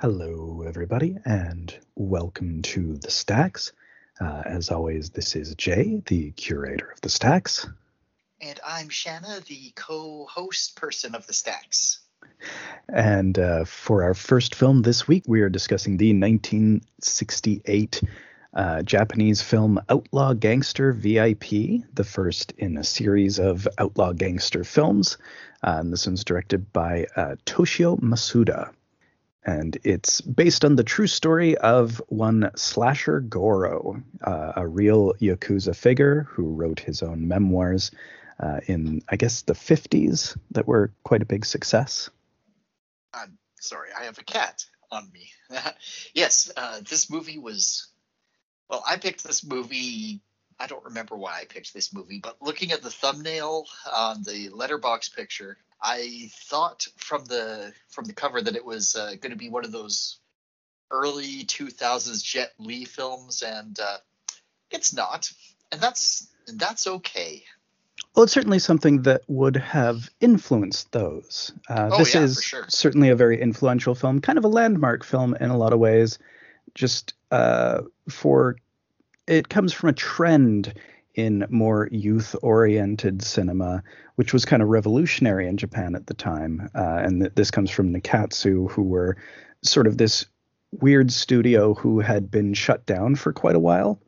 Hello, everybody, and welcome to the Stacks. Uh, as always, this is Jay, the curator of the Stacks. And I'm Shana, the co host person of the Stacks. And uh, for our first film this week, we are discussing the 1968 uh, Japanese film Outlaw Gangster VIP, the first in a series of outlaw gangster films. Uh, and this one's directed by uh, Toshio Masuda and it's based on the true story of one Slasher Goro, uh, a real Yakuza figure who wrote his own memoirs uh, in, I guess, the 50s that were quite a big success. I'm sorry, I have a cat on me. yes, uh, this movie was. Well, I picked this movie. I don't remember why I picked this movie, but looking at the thumbnail on the Letterboxd picture, I thought from the from the cover that it was uh, going to be one of those early 2000s Jet Li films, and uh, it's not, and that's and that's okay. Well, it's certainly something that would have influenced those. Uh, oh, this yeah, is sure. certainly a very influential film, kind of a landmark film in a lot of ways. Just uh, for it comes from a trend in more youth oriented cinema, which was kind of revolutionary in Japan at the time. Uh, and th- this comes from Nikkatsu, who were sort of this weird studio who had been shut down for quite a while.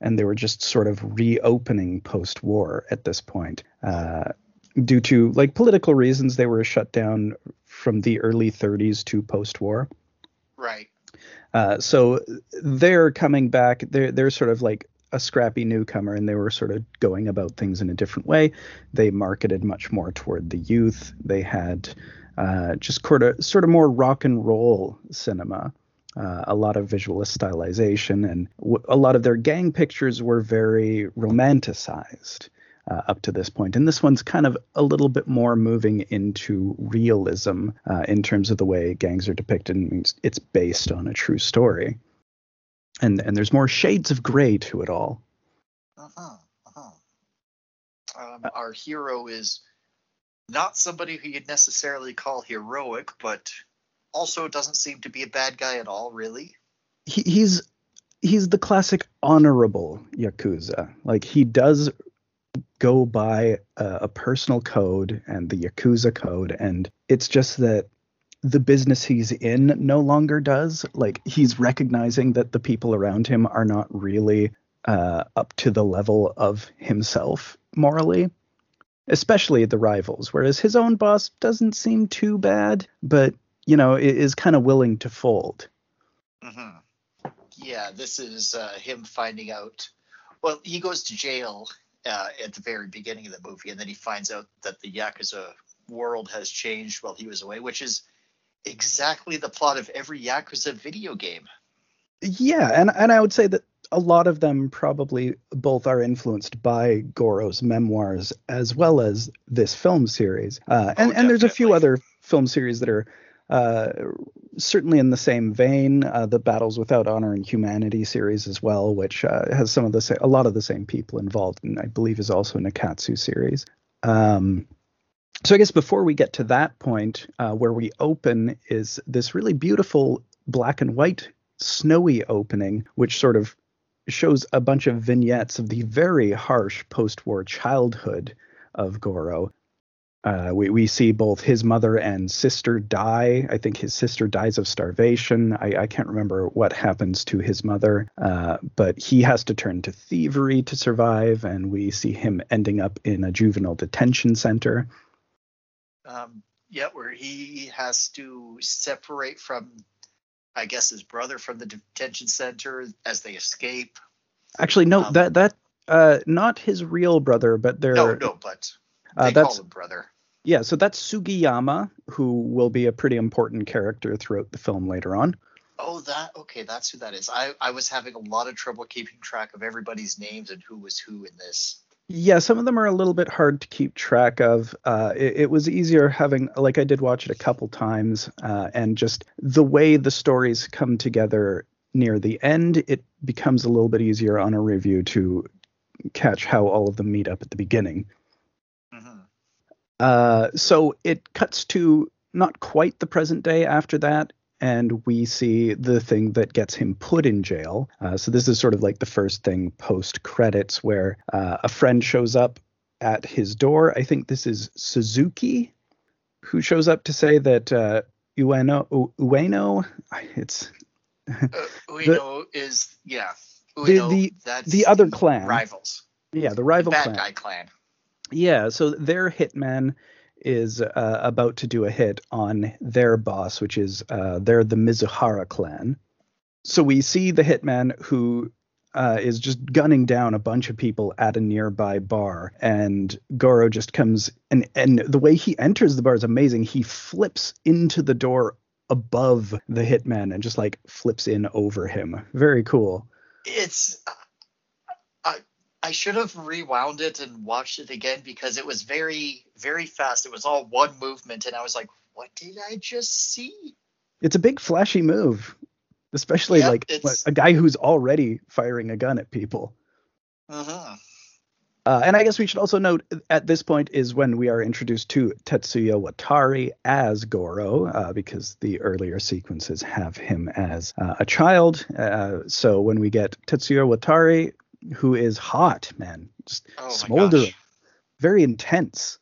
And they were just sort of reopening post war at this point. Uh, due to like political reasons, they were shut down from the early 30s to post war. Right. Uh, so they're coming back. They're they're sort of like a scrappy newcomer and they were sort of going about things in a different way. They marketed much more toward the youth. They had uh, just sort of, sort of more rock and roll cinema. Uh, a lot of visualist stylization, and w- a lot of their gang pictures were very romanticized uh, up to this point. And this one's kind of a little bit more moving into realism uh, in terms of the way gangs are depicted. And it's based on a true story and and there's more shades of gray to it all. Uh-huh. Uh-huh. Um, our hero is not somebody who you'd necessarily call heroic, but also doesn't seem to be a bad guy at all, really. He, he's he's the classic honorable yakuza. Like he does go by a, a personal code and the yakuza code, and it's just that the business he's in no longer does. Like he's recognizing that the people around him are not really uh, up to the level of himself morally, especially the rivals. Whereas his own boss doesn't seem too bad, but you know is kind of willing to fold. Mm-hmm. Yeah, this is uh, him finding out. Well, he goes to jail uh, at the very beginning of the movie, and then he finds out that the yakuza world has changed while he was away, which is exactly the plot of every Yakuza video game. Yeah, and and I would say that a lot of them probably both are influenced by Goro's memoirs as well as this film series. Uh, and, Oh, and there's a few other film series that are uh, certainly in the same vein. Uh, the Battles Without Honor and Humanity series as well, which uh, has some of the sa- a lot of the same people involved, and I believe is also in a Nikkatsu series. Um, so I guess before we get to that point, uh, where we open is this really beautiful black and white snowy opening, which sort of shows a bunch of vignettes of the very harsh post-war childhood of Goro. Uh, we, we see both his mother and sister die. I think his sister dies of starvation. I, I can't remember what happens to his mother, uh, but he has to turn to thievery to survive, and we see him ending up in a juvenile detention center. Um, yeah, where he has to separate from, I guess, his brother from the detention center as they escape. Actually, no, Um, that that uh, not his real brother, but they're No, no, but uh, they call that's him brother. yeah. So that's Sugiyama, who will be a pretty important character throughout the film later on. Oh, that okay. That's who that is. I I was having a lot of trouble keeping track of everybody's names and who was who in this. Yeah, some of them are a little bit hard to keep track of. Uh, it, it was easier having, like, I did watch it a couple times, uh, and just the way the stories come together near the end, it becomes a little bit easier on a review to catch how all of them meet up at the beginning. hmm Uh, so it cuts to not quite the present day after that. And we see the thing that gets him put in jail. Uh, so this is sort of like the first thing post credits, where uh, a friend shows up at his door. I think this is Suzuki, who shows up to say that uh, Ueno, Ueno, it's uh, Ueno the, is yeah. Ueno, the the, the other clan rivals. Yeah, the rival the bad clan. guy clan. Yeah, so their hitman is uh, about to do a hit on their boss, which is uh, they're the Mizuhara clan. So we see the hitman who uh, is just gunning down a bunch of people at a nearby bar, and Goro just comes and and the way he enters the bar is amazing. He flips into the door above the hitman and just like flips in over him. Very cool. It's I should have rewound it and watched it again because it was very, very fast. It was all one movement, and I was like, "What did I just see?" It's a big flashy move, especially yep, like a guy who's already firing a gun at people. Uh-huh. Uh, and I guess we should also note at this point is when we are introduced to Tetsuya Watari as Goro, uh, because the earlier sequences have him as uh, a child. Uh, so when we get Tetsuya Watari, who is hot, man, just oh smoldering, very intense.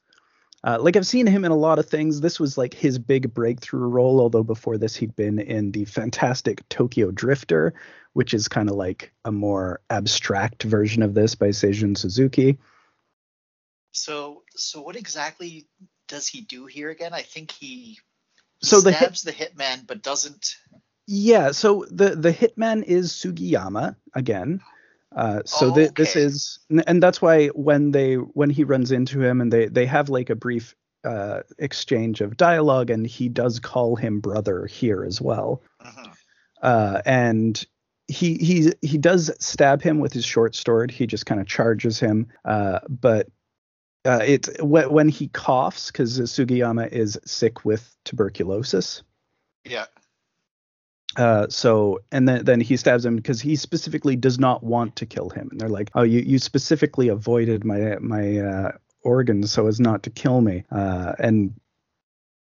Uh, like I've seen him in a lot of things. This was like his big breakthrough role, although before this he'd been in the fantastic Tokyo Drifter, which is kind of like a more abstract version of this by Seijun Suzuki. So, so what exactly does he do here again? I think he, he so stabs the, hit, the hitman, but doesn't. Yeah, so the the hitman is Sugiyama again. Uh, so oh, okay. this is, and that's why when they when he runs into him and they they have like a brief uh, exchange of dialogue, and he does call him brother here as well. Uh-huh. Uh, and he he he does stab him with his short sword. He just kind of charges him, uh, but uh, it's when he coughs because Sugiyama is sick with tuberculosis. Yeah. Uh, so and then then he stabs him because he specifically does not want to kill him, and they're like, "Oh, you you specifically avoided my my uh, organs so as not to kill me," uh, and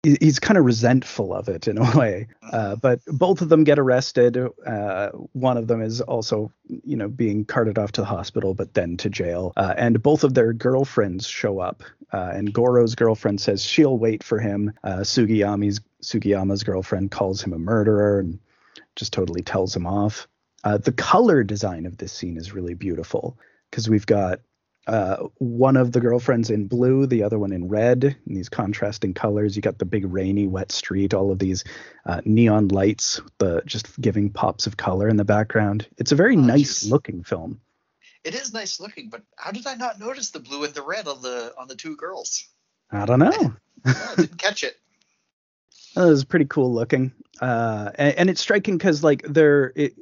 he's kind of resentful of it in a way. Uh, but both of them get arrested. Uh, one of them is also, you know, being carted off to the hospital, but then to jail. Uh, and both of their girlfriends show up. Uh, and Goro's girlfriend says she'll wait for him. Uh, Sugiyami's Sugiyama's girlfriend calls him a murderer and just totally tells him off. Uh, the color design of this scene is really beautiful because we've got uh, one of the girlfriends in blue, the other one in red, in these contrasting colors. You got the big rainy, wet street, all of these uh, neon lights, the just giving pops of color in the background. It's a very oh, nice geez. looking film. It is nice looking, but how did I not notice the blue and the red on the on the two girls? I don't know. I, I didn't catch it. It was pretty cool looking, uh, and, and, it's striking because like they're it,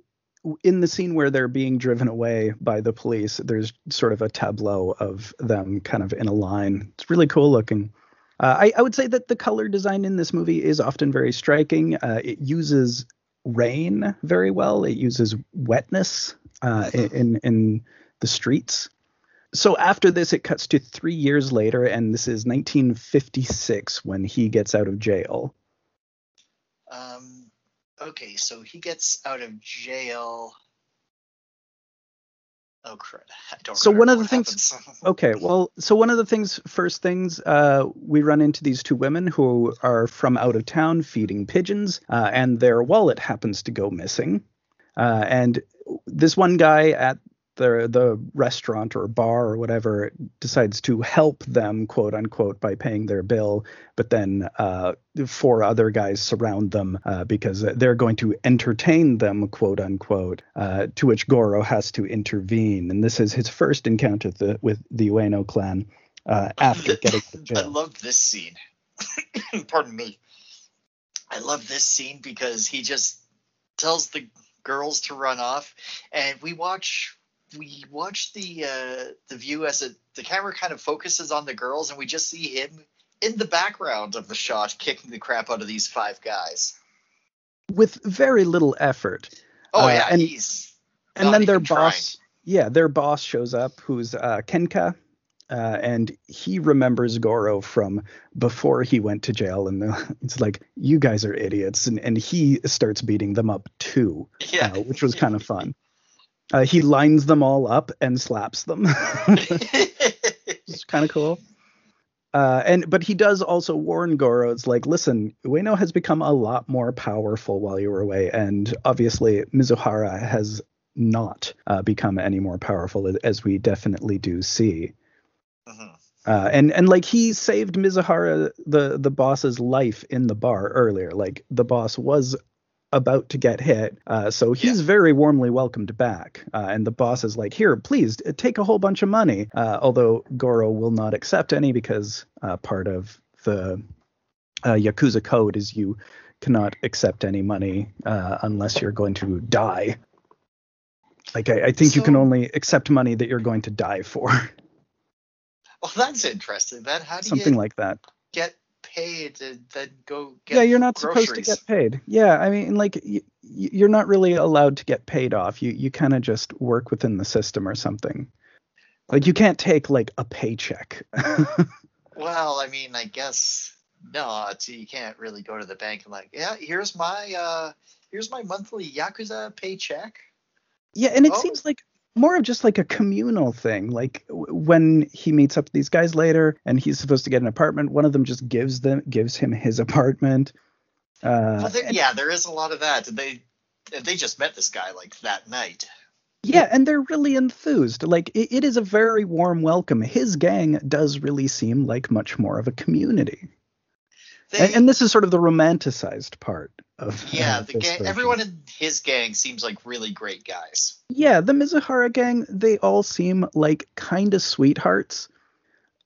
in the scene where they're being driven away by the police. There's sort of a tableau of them kind of in a line. It's really cool looking. Uh, I, I, would say that the color design in this movie is often very striking. Uh, it uses rain very well. It uses wetness uh, in in the streets. So after this, it cuts to three years later, and this is 1956 when he gets out of jail. Um, okay, so he gets out of jail. Oh crap! I don't. So one of the things. okay, well, so one of the things, first things, uh, we run into these two women who are from out of town feeding pigeons, uh, and their wallet happens to go missing. Uh, and this one guy at the the restaurant or bar or whatever decides to help them quote unquote by paying their bill but then uh, four other guys surround them uh, because they're going to entertain them quote unquote uh, to which goro has to intervene. And this is his first encounter with the, with the ueno clan uh, after getting to jail. i love this scene. Pardon me. I love this scene because he just tells the girls to run off and we watch we watch the uh, the view as it the camera kind of focuses on the girls, and we just see him in the background of the shot kicking the crap out of these five guys with very little effort. Oh uh, yeah, and, he's and then their boss, trying. yeah, their boss shows up, who's uh, Kenka, Uh, and he remembers Goro from before he went to jail, and the, it's like you guys are idiots, and and he starts beating them up too, Yeah. uh, which was kind of fun. Uh, he lines them all up and slaps them. it's kind of cool. Uh, and but he does also warn Goro. It's like, listen, Ueno has become a lot more powerful while you were away, and obviously Mizuhara has not uh, become any more powerful, as we definitely do see. Mhm. Uh, and and like he saved Mizuhara, the the boss's life in the bar earlier. Like the boss was about to get hit, uh, so he's very warmly welcomed back. Uh, and the boss is like, "Here, please uh, take a whole bunch of money." Uh, although Goro will not accept any because uh, part of the uh, Yakuza code is you cannot accept any money uh, unless you're going to die. Like I, I think you can only accept money that you're going to die for, Well, that's interesting. That how do something you like that. get paid and then go get yeah, you're not supposed to get paid. Yeah, I mean, like y- you're not really allowed to get paid off. You you kind of just work within the system or something. Like you can't take like a paycheck. Well, I mean, I guess no. You can't really go to the bank and like, yeah, here's my uh, here's my monthly yakuza paycheck. yeah, and it Oh. seems like more of just like a communal thing. Like when he meets up with these guys later, and he's supposed to get an apartment, one of them just gives them gives him his apartment. Uh, well, there, yeah, there is a lot of that. They they just met this guy like that night. Yeah, and they're really enthused. Like it, it is a very warm welcome. His gang does really seem like much more of a community, They, and, and this is sort of the romanticized part of yeah, uh, the gang, version. everyone in his gang seems like really great guys. Yeah, the Mizuhara gang, they all seem like kind of sweethearts.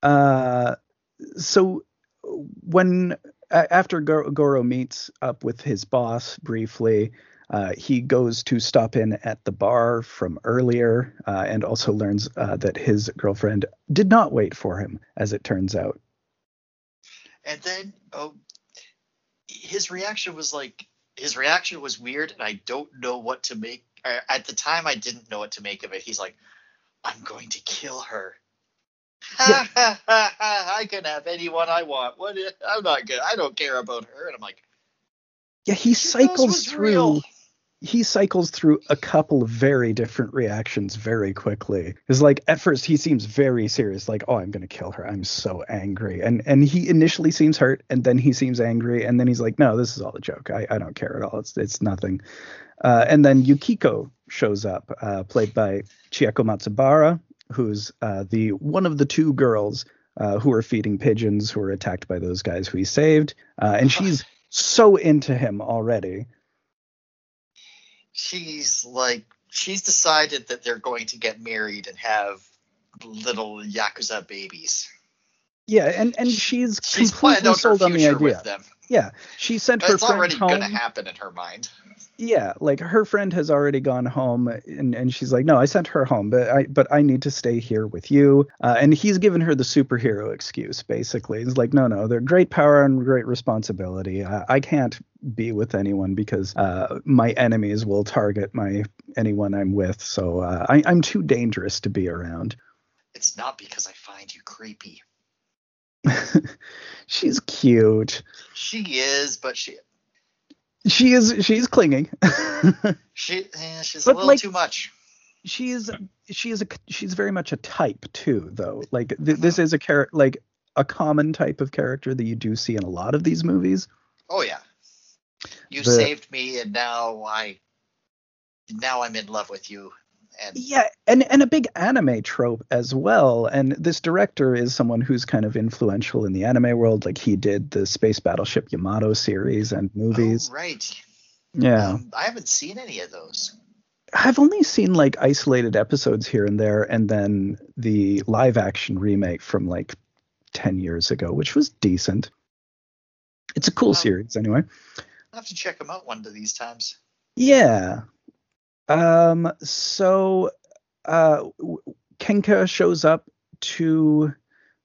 Uh, so when after Goro, Goro meets up with his boss briefly, uh, he goes to stop in at the bar from earlier, uh, and also learns uh, that his girlfriend did not wait for him, as it turns out. And then oh, his reaction was like his reaction was weird, and I don't know what to make. At the time, I didn't know what to make of it. He's like, "I'm going to kill her." Yeah. I can have anyone I want. What? I'm not good. I don't care about her. And I'm like, Yeah, he cycles through. real?" He cycles through a couple of very different reactions very quickly. Because like at first he seems very serious, like, oh, I'm gonna kill her. I'm so angry. And and he initially seems hurt, and then he seems angry, and then he's like, no, this is all a joke. I, I don't care at all. It's it's nothing. Uh, and then Yukiko shows up, uh, played by Chieko Matsubara, who's uh, the one of the two girls uh, who are feeding pigeons who are attacked by those guys who he saved. Uh, and she's so into him already. She's like she's decided that they're going to get married and have little yakuza babies. Yeah, and and she's, She's completely sold on the idea. with them. Yeah, she sent her It's friend already home. going to happen in her mind. Yeah, like her friend has already gone home, and, and she's like, no, I sent her home, but I but I need to stay here with you. Uh, and he's given her the superhero excuse, basically. He's like, no, no, they're great power and great responsibility. I, I can't be with anyone because uh, my enemies will target my anyone I'm with. So uh, I, I'm too dangerous to be around. It's not because I find you creepy. she's cute. She is, but she She is. She's clinging. she she's But, a little like- too much. she is she is a she's very much a type too though like th- this is a character like a common type of character that you do see in a lot of these movies Oh yeah. You The- saved me and now I now I'm in love with you. And yeah and and a big anime trope as well and this director is someone who's kind of influential in the anime world like he did the space battleship yamato series and movies Oh, right. yeah Um, I haven't seen any of those. i've only seen like isolated episodes here and there and then the live action remake from like 10 years ago which was decent it's a cool Wow. series anyway I'll have to check them out one of these times. Yeah. Um. So, uh, Kenka shows up to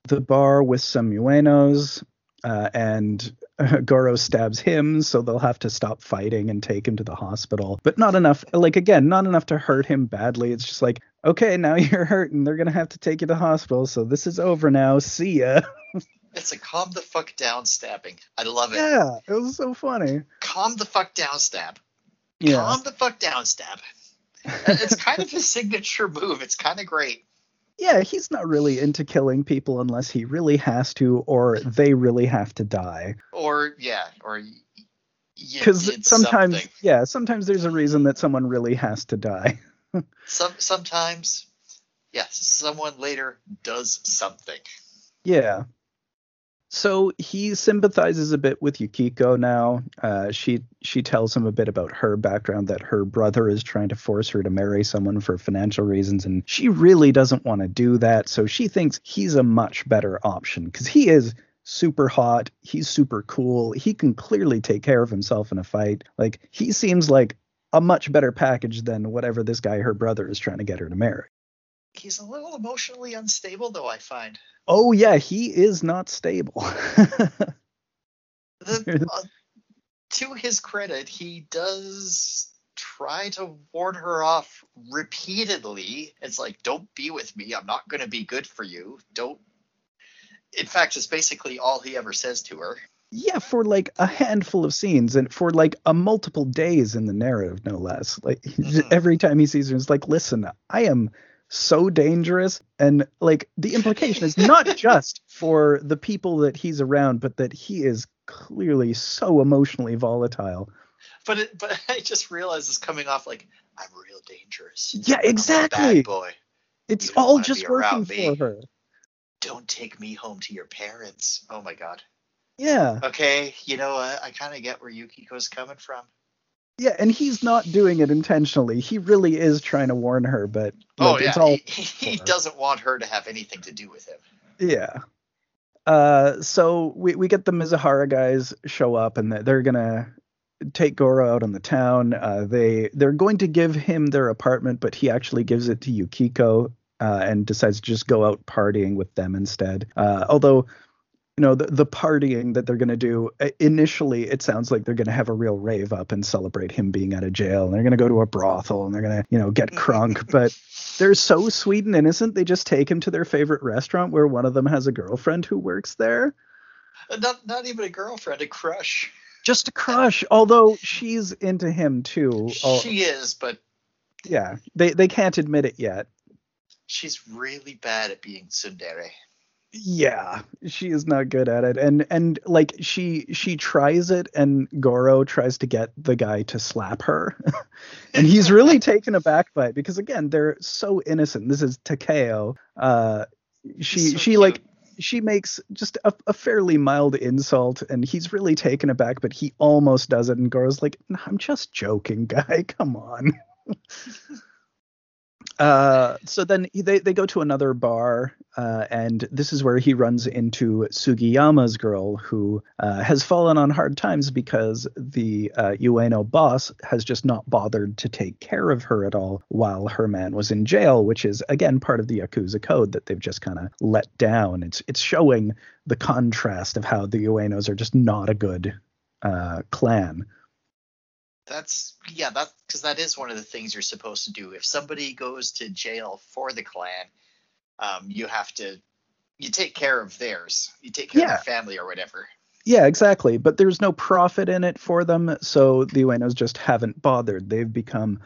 the bar with some Uenos, uh, and Goro stabs him, so they'll have to stop fighting and take him to the hospital. But not enough. Like again, not enough to hurt him badly. It's just like, okay, now you're hurting. They're gonna have to take you to the hospital. So this is over now. See ya. It's a calm the fuck down stabbing. I love it. yeah, it was so funny. Calm the fuck down stab. Yeah. Calm the fuck down stab. it's kind of his signature move. It's kind of great. Yeah, he's not really into killing people unless he really has to, or they really have to die. Or yeah, or Because sometimes, something. yeah, sometimes there's a reason that someone really has to die. Some sometimes, yes, someone later does something. Yeah. So he sympathizes a bit with Yukiko now. Uh, she she tells him a bit about her background that her brother is trying to force her to marry someone for financial reasons, and she really doesn't want to do that. So she thinks he's a much better option because he is super hot. He's super cool. He can clearly take care of himself in a fight. Like he seems like a much better package than whatever this guy her brother is trying to get her to marry. He's a little emotionally unstable, though. I find Oh yeah, he is not stable. the, uh, to his credit, he does try to warn her off repeatedly. It's like, don't be with me. I'm not going to be good for you. Don't. In fact, it's basically all he ever says to her. Yeah, for like a handful of scenes and for like a multiple days in the narrative, no less. Like Mhm. every time he sees her, it's like, listen, I am so dangerous. And like the implication is not just for the people that he's around, but that he is clearly so emotionally volatile. But it, but I just realized it's coming off like I'm real dangerous. Yeah, exactly. bad boy. It's all just working me. for her. Don't take me home to your parents. Oh my god. Yeah. Okay, you know what? I kind of get where Yukiko's coming from. Yeah, and he's not doing it intentionally. He really is trying to warn her, but Oh like, yeah, it's all he, he doesn't want her to have anything to do with him. Yeah. Uh, so we, we get the Mizuhara guys show up and they're gonna take Goro out on the town. Uh, they they're going to give him their apartment, but he actually gives it to Yukiko uh, and decides to just go out partying with them instead. Uh, although you know the, the partying that they're going to do uh, initially it sounds like they're going to have a real rave up and celebrate him being out of jail and they're going to go to a brothel and they're going to you know get crunk but they're so sweet and innocent they just take him to their favorite restaurant where one of them has a girlfriend who works there Uh, Not not even a girlfriend, a crush. just a crush although she's into him too Oh, She is, but yeah they they can't admit it yet she's really bad at being tsundere. Yeah she is not good at it and and like she she tries it and goro tries to get the guy to slap her and he's really taken aback by it because again they're so innocent this is takeo uh she so she cute. like she makes just a, a fairly mild insult and he's really taken aback but he almost does it and goro's like "No, i'm just joking guy come on uh, so then they, they go to another bar, uh, and this is where he runs into Sugiyama's girl, who uh, has fallen on hard times because the uh, Ueno boss has just not bothered to take care of her at all while her man was in jail, which is again part of the Yakuza code that they've just kind of let down. It's it's showing the contrast of how the Uenos are just not a good uh, clan. That's yeah, that because that is one of the things you're supposed to do. If somebody goes to jail for the clan, um, you have to you take care of theirs. You take care Yeah. of their family or whatever. Yeah, exactly. But there's no profit in it for them, so the Uenos just haven't bothered. They've become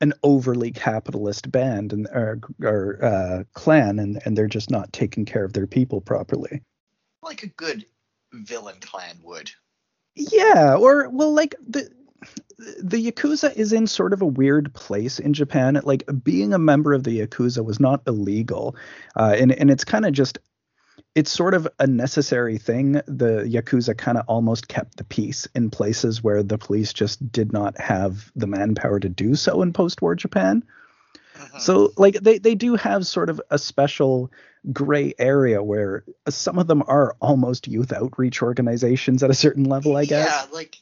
an overly capitalist band and or, or uh, clan, and, and they're just not taking care of their people properly. Like a good villain clan would. Yeah, or well, like the the yakuza is in sort of a weird place in Japan. Like being a member of the yakuza was not illegal, uh, and and it's kind of just it's sort of a necessary thing. The yakuza kind of almost kept the peace in places where the police just did not have the manpower to do so in post-war Japan. Mhm. So like they they do have sort of a special gray area where some of them are almost youth outreach organizations at a certain level, I guess. Yeah, like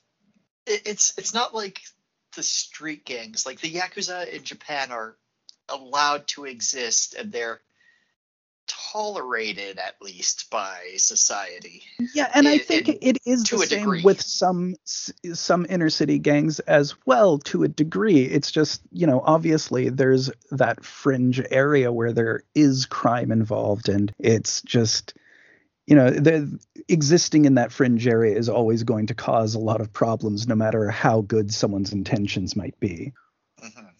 it's it's not like the street gangs. Like the yakuza in Japan are allowed to exist, and they're tolerated at least by society. Yeah, and I think it- it is to the a same degree. with some some inner city gangs as well to a degree. It's just, you know, obviously there's that fringe area where there is crime involved and it's just you know, the existing in that fringe area is always going to cause a lot of problems no matter how good someone's intentions might be. Mhm.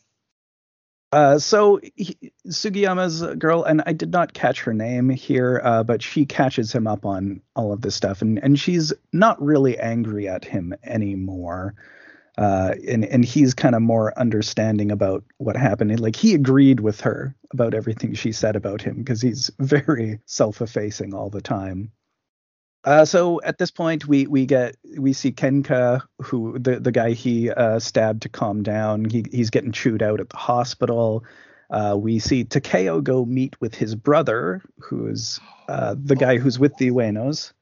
Uh, so he, Sugiyama's girl, and I did not catch her name here, uh, but she catches him up on all of this stuff, and and she's not really angry at him anymore. Uh, and and he's kind of more understanding about what happened. And, like he agreed with her about everything she said about him because he's very self-effacing all the time. Uh, so at this point, we we get we see Kenka, who the the guy he uh, stabbed to calm down. He he's getting chewed out at the hospital. Uh, we see Takeo go meet with his brother, who's uh, the guy who's with the Uenos.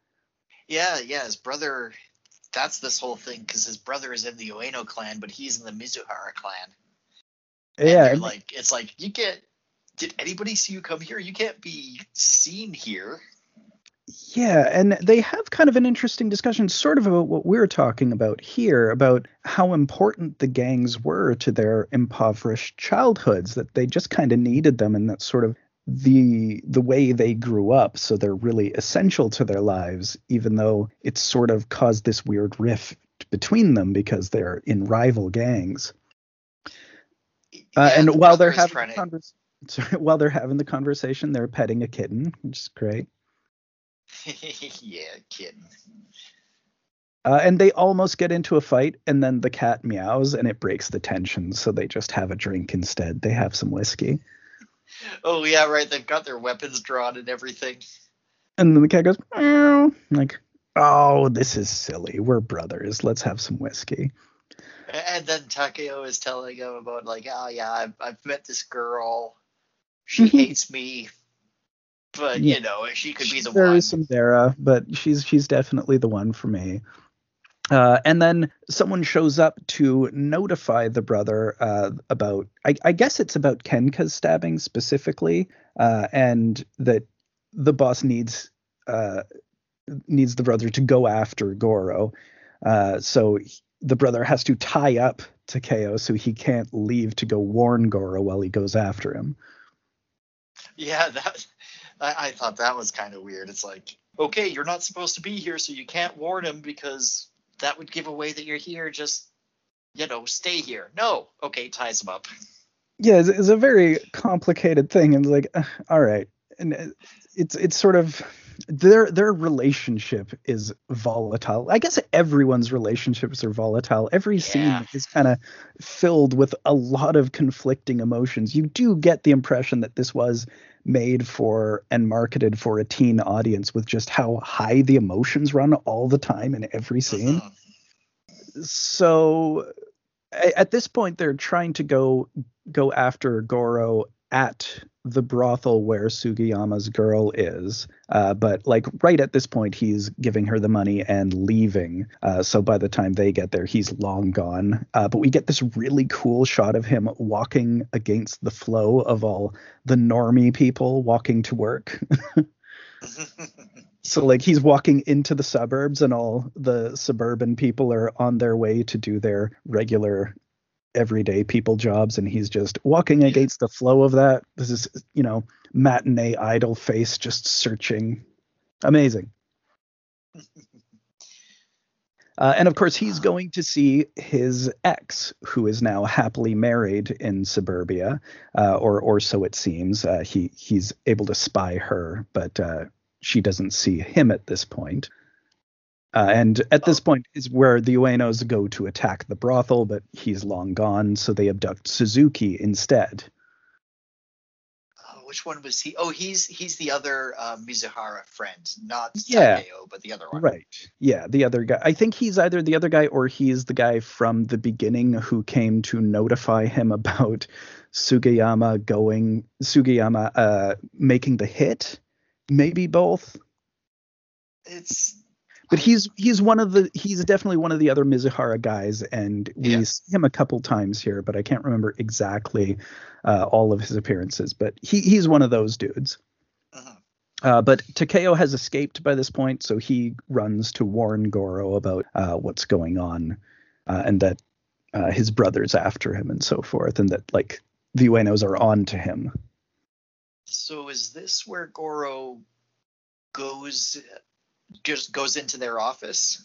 Yeah, yeah, his brother. That's this whole thing because his brother is in the Ueno clan, but he's in the Mizuhara clan. And Yeah, and- like it's like you can't. Did anybody see you come here? You can't be seen here. Yeah, and they have kind of an interesting discussion, sort of about what we're talking about here, about how important the gangs were to their impoverished childhoods, that they just kind of needed them, and that sort of the the way they grew up. So they're really essential to their lives, even though it's sort of caused this weird rift between them because they're in rival gangs. Uh, Yeah, and while they're having the sorry, while they're having the conversation, they're petting a kitten, which is great. yeah, kitten Uh, and they almost get into a fight, and then the cat meows, and it breaks the tension. So they just have a drink instead. They have some whiskey, Oh yeah, right. They've got their weapons drawn and everything. and then the cat goes meow. Like, oh, this is silly. We're brothers. Let's have some whiskey. And then Takeo is telling him about like, oh yeah, I've, I've met this girl. She Mhm. hates me, but Yeah. you know she could be She's the very one. tsundere, but she's she's definitely the one for me. Uh, and then someone shows up to notify the brother uh, about, I, I guess it's about Kenka's stabbing specifically, uh, and that the boss needs uh, needs the brother to go after Goro. Uh, so he- the brother has to tie up Takeo so he can't leave to go warn Goro while he goes after him. Yeah, that I, I thought that was kind of weird. It's like, okay, you're not supposed to be here, so you can't warn him because that would give away that you're here. Just you know, stay here. No, okay, ties him up. yeah it's, it's a very complicated thing and like uh, all right and uh, it's it's sort of their their relationship is volatile i guess everyone's relationships are volatile every scene Yeah. is kind of filled with a lot of conflicting emotions you do get the impression that this was made for and marketed for a teen audience with just how high the emotions run all the time in every scene Mhm. so at this point they're trying to go go after Goro at the brothel where Sugiyama's girl is. Uh, but like right at this point, he's giving her the money and leaving. Uh, so by the time they get there, he's long gone. Uh, but we get this really cool shot of him walking against the flow of all the normie people walking to work. So like he's walking into the suburbs and all the suburban people are on their way to do their regular everyday people jobs and he's just walking against the flow of that. This is you know matinee idol face just searching. Amazing. Uh, and of course, he's going to see his ex, who is now happily married in suburbia, uh, or or so it seems. Uh, he he's able to spy her, but uh, she doesn't see him at this point. Uh, and at this point is where the Uenos go to attack the brothel, but he's long gone, so they abduct Suzuki instead. Oh, which one was he? Oh, he's he's the other uh, Mizuhara friend, not Yeah. Takeo, but the other one. Right. Yeah, the other guy. I think he's either the other guy or he's the guy from the beginning who came to notify him about Sugiyama going Sugiyama uh making the hit. Maybe both. It's But he's he's one of the he's definitely one of the other Mizuhara guys and we Yeah. see him a couple times here, but I can't remember exactly uh, all of his appearances, but he he's one of those dudes. mhm. Uh, but Takeo has escaped by this point, so he runs to warn Goro about uh, what's going on, uh, and that uh, his brother's after him and so forth, and that like the Uenos are on to him. So is this where Goro goes just goes into their office?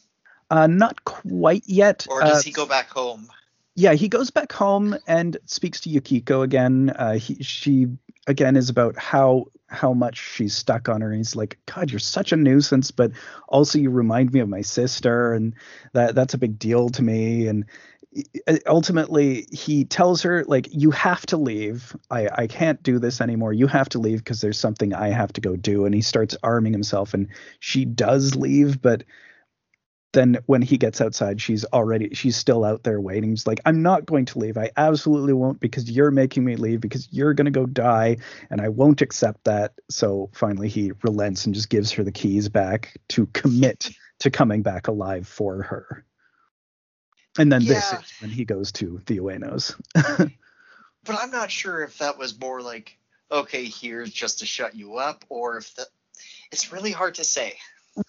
Uh, not quite yet. Or does Uh, he go back home? yeah, he goes back home and speaks to Yukiko again. Uh, he, she again is about how how much she's stuck on her, and he's like, "God, you're such a nuisance, but also you remind me of my sister, and that that's a big deal to me." And Uh, ultimately, he tells her like, "You have to leave. I I can't do this anymore. You have to leave because there's something I have to go do." And he starts arming himself, and she does leave, but then when he gets outside she's already she's still out there waiting she's like i'm not going to leave i absolutely won't because you're making me leave because you're going to go die and i won't accept that so finally he relents and just gives her the keys back to commit to coming back alive for her and then this Yeah. is when he goes to the uenos But I'm not sure if that was more like, okay, here's just to shut you up, or if that. It's really hard to say.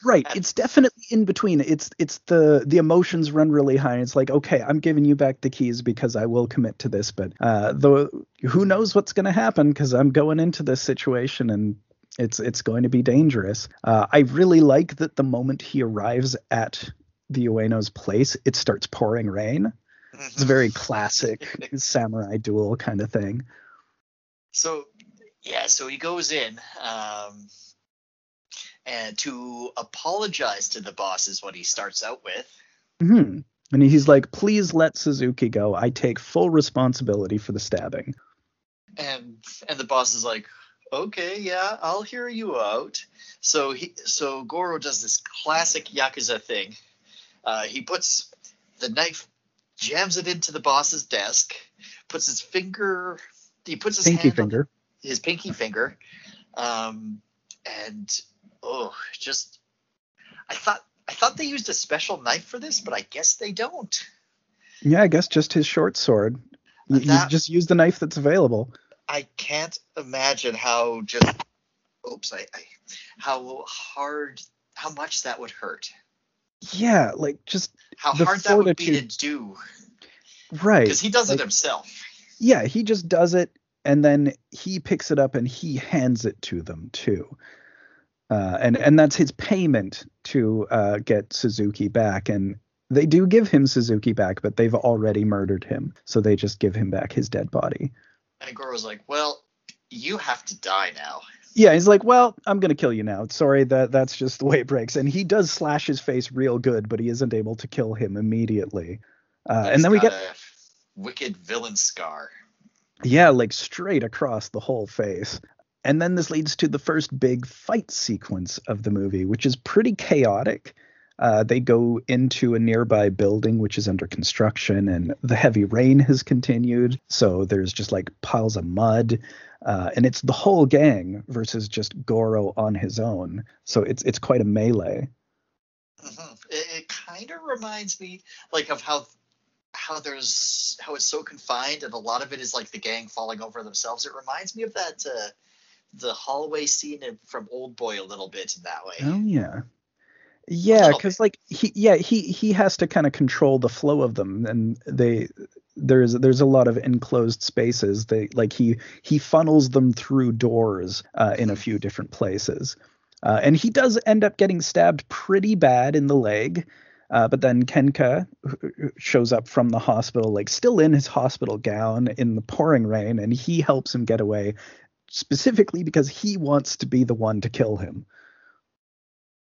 Right. And- It's definitely in between. It's it's the the emotions run really high. It's like, okay, I'm giving you back the keys because I will commit to this, but uh the who knows what's going to happen because I'm going into this situation and it's it's going to be dangerous. Uh I really like that the moment he arrives at the Ueno's place, it starts pouring rain. It's a very classic samurai duel kind of thing. So yeah, so he goes in, um, and to apologize to the boss is what he starts out with. hmm And he's like, please let Suzuki go. I take full responsibility for the stabbing. and and the boss is like okay yeah i'll hear you out so he so goro does this classic yakuza thing uh, he puts the knife jams it into the boss's desk puts his finger he puts his Pinky hand finger. his pinky finger um and oh just i thought i thought they used a special knife for this but i guess they don't Yeah, I guess just his short sword. Just use the knife that's available. I can't imagine how just oops, I, I how hard how much that would hurt. Yeah, like just How hard that would be to do right. because he does like- it himself. Yeah, he just does it and then he picks it up and he hands it to them too. Uh, and and that's his payment to uh, get Suzuki back. And they do give him Suzuki back, but they've already murdered him, so they just give him back his dead body. And Goro's like, "Well, you have to die now." Yeah, he's like, "Well, I'm gonna kill you now. Sorry, that that's just the way it breaks." And he does slash his face real good, but he isn't able to kill him immediately. Uh, and then we get wicked villain scar. yeah, like straight across the whole face. And then this leads to the first big fight sequence of the movie, which is pretty chaotic. Uh, they go into a nearby building which is under construction, and the heavy rain has continued. So there's just like piles of mud, uh, and it's the whole gang versus just Goro on his own. So it's it's quite a melee. hmm It, it kind of reminds me like of how how there's how it's so confined and a lot of it is like the gang falling over themselves. It reminds me of that uh, the hallway scene from Old Boy a little bit in that way. Oh yeah. Yeah, because like he yeah, he he has to kind of control the flow of them and they there's there's a lot of enclosed spaces. They like he he funnels them through doors uh, in a few different places. Uh, and he does end up getting stabbed pretty bad in the leg. Uh, but then Kenka shows up from the hospital, like still in his hospital gown in the pouring rain, and he helps him get away specifically because he wants to be the one to kill him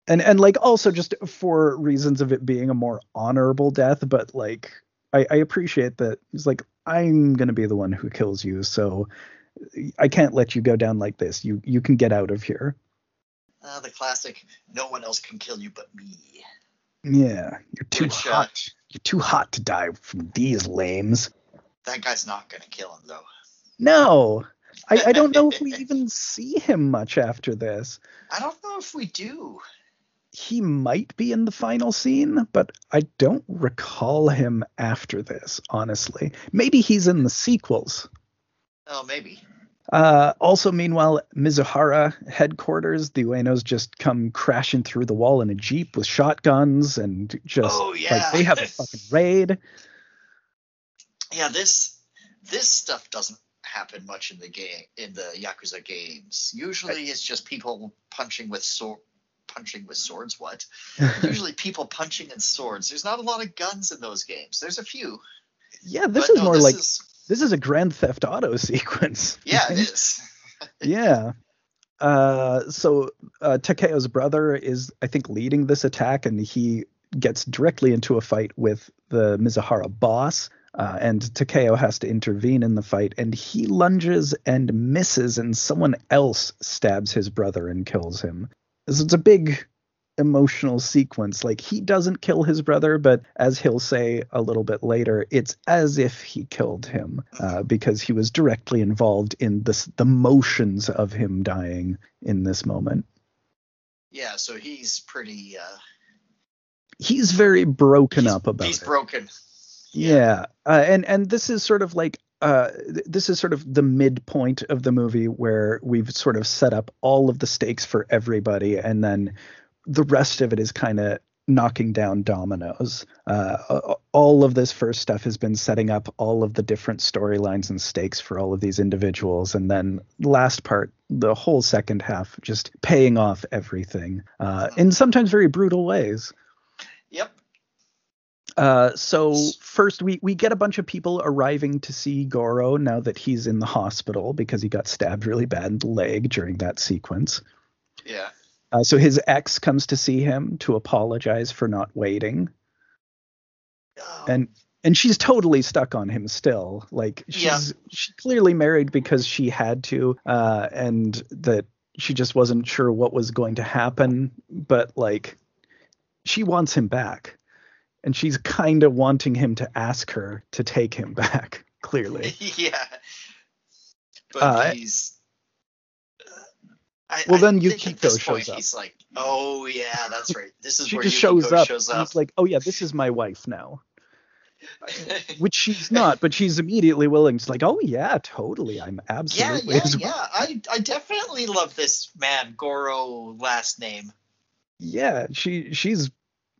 and and like also just for reasons of it being a more honorable death but like i i appreciate that he's like i'm gonna be the one who kills you so i can't let you go down like this you you can get out of here Uh, the classic, no one else can kill you but me. yeah you're too Which, uh, hot you're too hot to die from these lames That guy's not gonna kill him though. no I, I don't know if we even see him much after this. I don't know if we do. He might be in the final scene, but I don't recall him after this, honestly. Maybe he's in the sequels. Oh, maybe. Uh, also, meanwhile, Mizuhara headquarters, the Uenos just come crashing through the wall in a jeep with shotguns and just Oh, like yeah. they have a fucking raid. Yeah, this this stuff doesn't happen much in the game in the Yakuza games. Usually, it's just people punching with sword. Punching with swords, what? Usually, people punching and swords. There's not a lot of guns in those games. There's a few. Yeah, this but is no, more this like is- this is a Grand Theft Auto sequence. yeah, it right? is. yeah. Uh, so uh, Takeo's brother is, I think, leading this attack, and he gets directly into a fight with the Mizuhara boss. Uh, and Takeo has to intervene in the fight, and he lunges and misses, and someone else stabs his brother and kills him. So it's a big emotional sequence. Like he doesn't kill his brother, but as he'll say a little bit later, it's as if he killed him uh, because he was directly involved in this the motions of him dying in this moment. Yeah, so he's pretty. Uh, He's very broken he's, up about he's it. broken. Yeah, uh, and and this is sort of like uh, th- this is sort of the midpoint of the movie where we've sort of set up all of the stakes for everybody, and then the rest of it is kind of knocking down dominoes. Uh, all of this first stuff has been setting up all of the different storylines and stakes for all of these individuals, and then last part, the whole second half, just paying off everything uh, in sometimes very brutal ways. Uh, so first we we get a bunch of people arriving to see Goro now that he's in the hospital because he got stabbed really bad in the leg during that sequence. Yeah. Uh, so his ex comes to see him to apologize for not waiting, Oh, and and she's totally stuck on him still. Like she's Yeah. she's clearly married because she had to, uh, and that she just wasn't sure what was going to happen. But like, she wants him back, and she's kind of wanting him to ask her to take him back. Clearly, yeah. But Uh, he's. I, Well, I then Yukiko this point shows up. He's like, oh yeah, that's right. This is she where just Yukiko shows up. shows up. He's like, "Oh yeah, this is my wife now," which she's not, but she's immediately willing. She's like, "Oh yeah, totally. I'm absolutely." yeah, wife." yeah. I I definitely love this man Goro last name. yeah she she's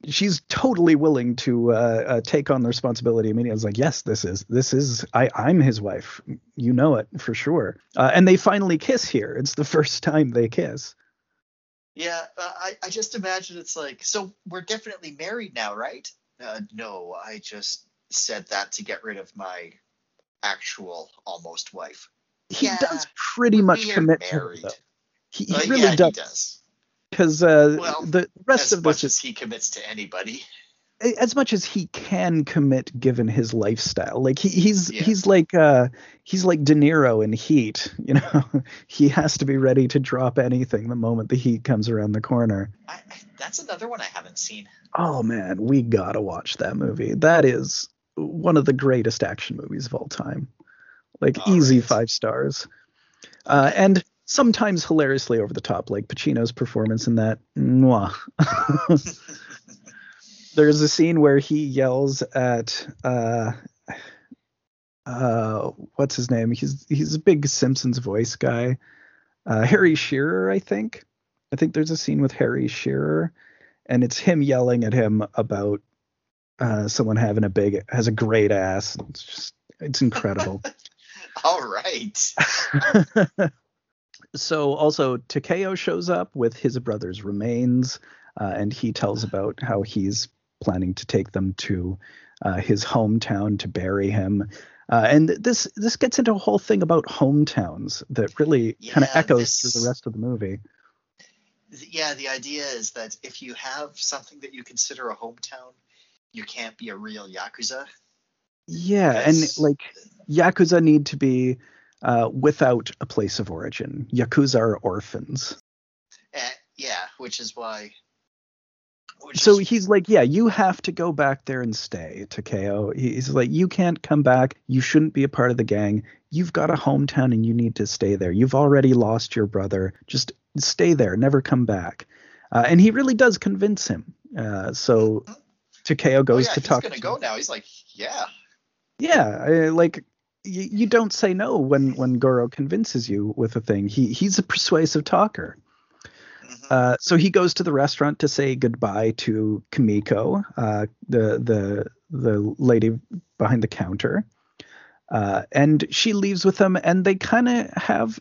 she's totally willing to uh, uh take on the responsibility immediately. Was like yes this is this is i i'm his wife. You know it for sure. Uh, and they finally kiss here. It's the first time they kiss. Yeah, uh, I I just imagine it's like, so we're definitely married now, right? Uh, no, I just said that to get rid of my actual almost wife. he Yeah, does pretty much we are commit to her, he, he Uh, really yeah, does. he does. Because uh Well, the rest of this is as he commits to anybody. as much as he can commit given his lifestyle like he, he's Yeah. he's like uh he's like de niro in heat you know he has to be ready to drop anything the moment the heat comes around the corner I, I- that's another one I haven't seen. oh man we gotta watch that movie that is one of the greatest action movies of all time like All easy right. five stars uh and sometimes hilariously over the top like pacino's performance in that mwah. there's a scene where he yells at uh uh what's his name? He's he's a big simpsons voice guy. Uh harry shearer i think. I think there's a scene with harry shearer and it's him yelling at him about uh someone having a big has a great ass. It's just it's incredible. All right. so also Takeo shows up with his brother's remains, uh, and he tells about how he's planning to take them to uh, his hometown to bury him. Uh, and this this gets into a whole thing about hometowns that really kind of echoes through the rest of the movie. Yeah, the idea is that if you have something that you consider a hometown, you can't be a real yakuza. Yeah, and like yakuza need to be uh, without a place of origin. Yakuza are orphans. Eh, yeah, which is why. Which so is, he's like, yeah, you have to go back there and stay, Takeo. He's like, you can't come back. You shouldn't be a part of the gang. You've got a hometown and you need to stay there. You've already lost your brother. Just stay there. Never come back. Uh, and he really does convince him. Uh, so Takeo goes oh, goes yeah, to he's talk. gonna to- go now. He's like, yeah, Yeah, I- like you, you don't say no when when Goro convinces you with a thing. He he's a persuasive talker. Mhm. Uh, so he goes to the restaurant to say goodbye to Kamiko, uh, the the the lady behind the counter, uh, and she leaves with him, and they kind of have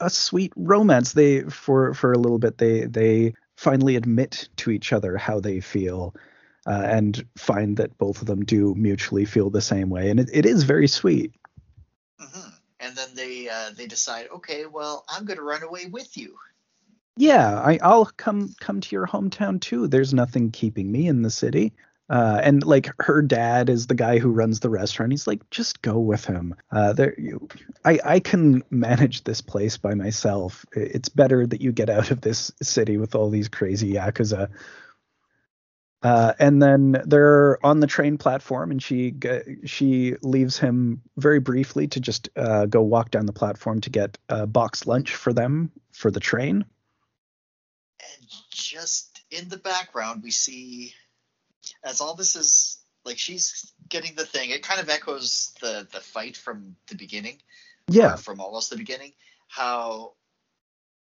a sweet romance. They for for a little bit they they finally admit to each other how they feel. Uh, and find that both of them do mutually feel the same way, and it, it is very sweet. Hmm And then they uh, they decide, okay, well, I'm going to run away with you. Yeah, I, I'll come come to your hometown too. There's nothing keeping me in the city. Uh, and like her dad is the guy who runs the restaurant. He's like, just go with him. Uh, there, you, I I can manage this place by myself. It's better that you get out of this city with all these crazy yakuza. Uh, and then they're on the train platform, and she she leaves him very briefly to just uh, go walk down the platform to get a box lunch for them for the train. And just in the background, we see as all this is like she's getting the thing. It kind of echoes the the fight from the beginning. Yeah, from almost the beginning, how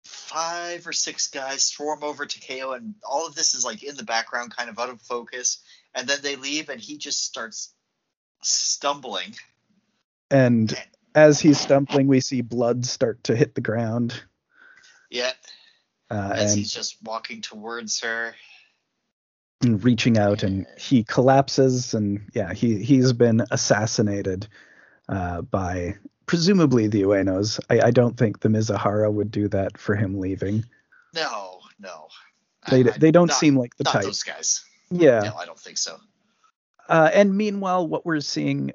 five or six guys swarm over to KO, and all of this is like in the background, kind of out of focus. And then they leave, and he just starts stumbling. and as he's stumbling, we see blood start to hit the ground. Yeah, Uh, as and he's just walking towards her. and reaching out and he collapses and yeah he he's been assassinated uh, by presumably the Uenos. I, I don't think the Mizuhara would do that for him leaving. No, no. They I- they don't not- seem like the not type. those guys. Yeah. No, I don't think so. Uh, and meanwhile, what we're seeing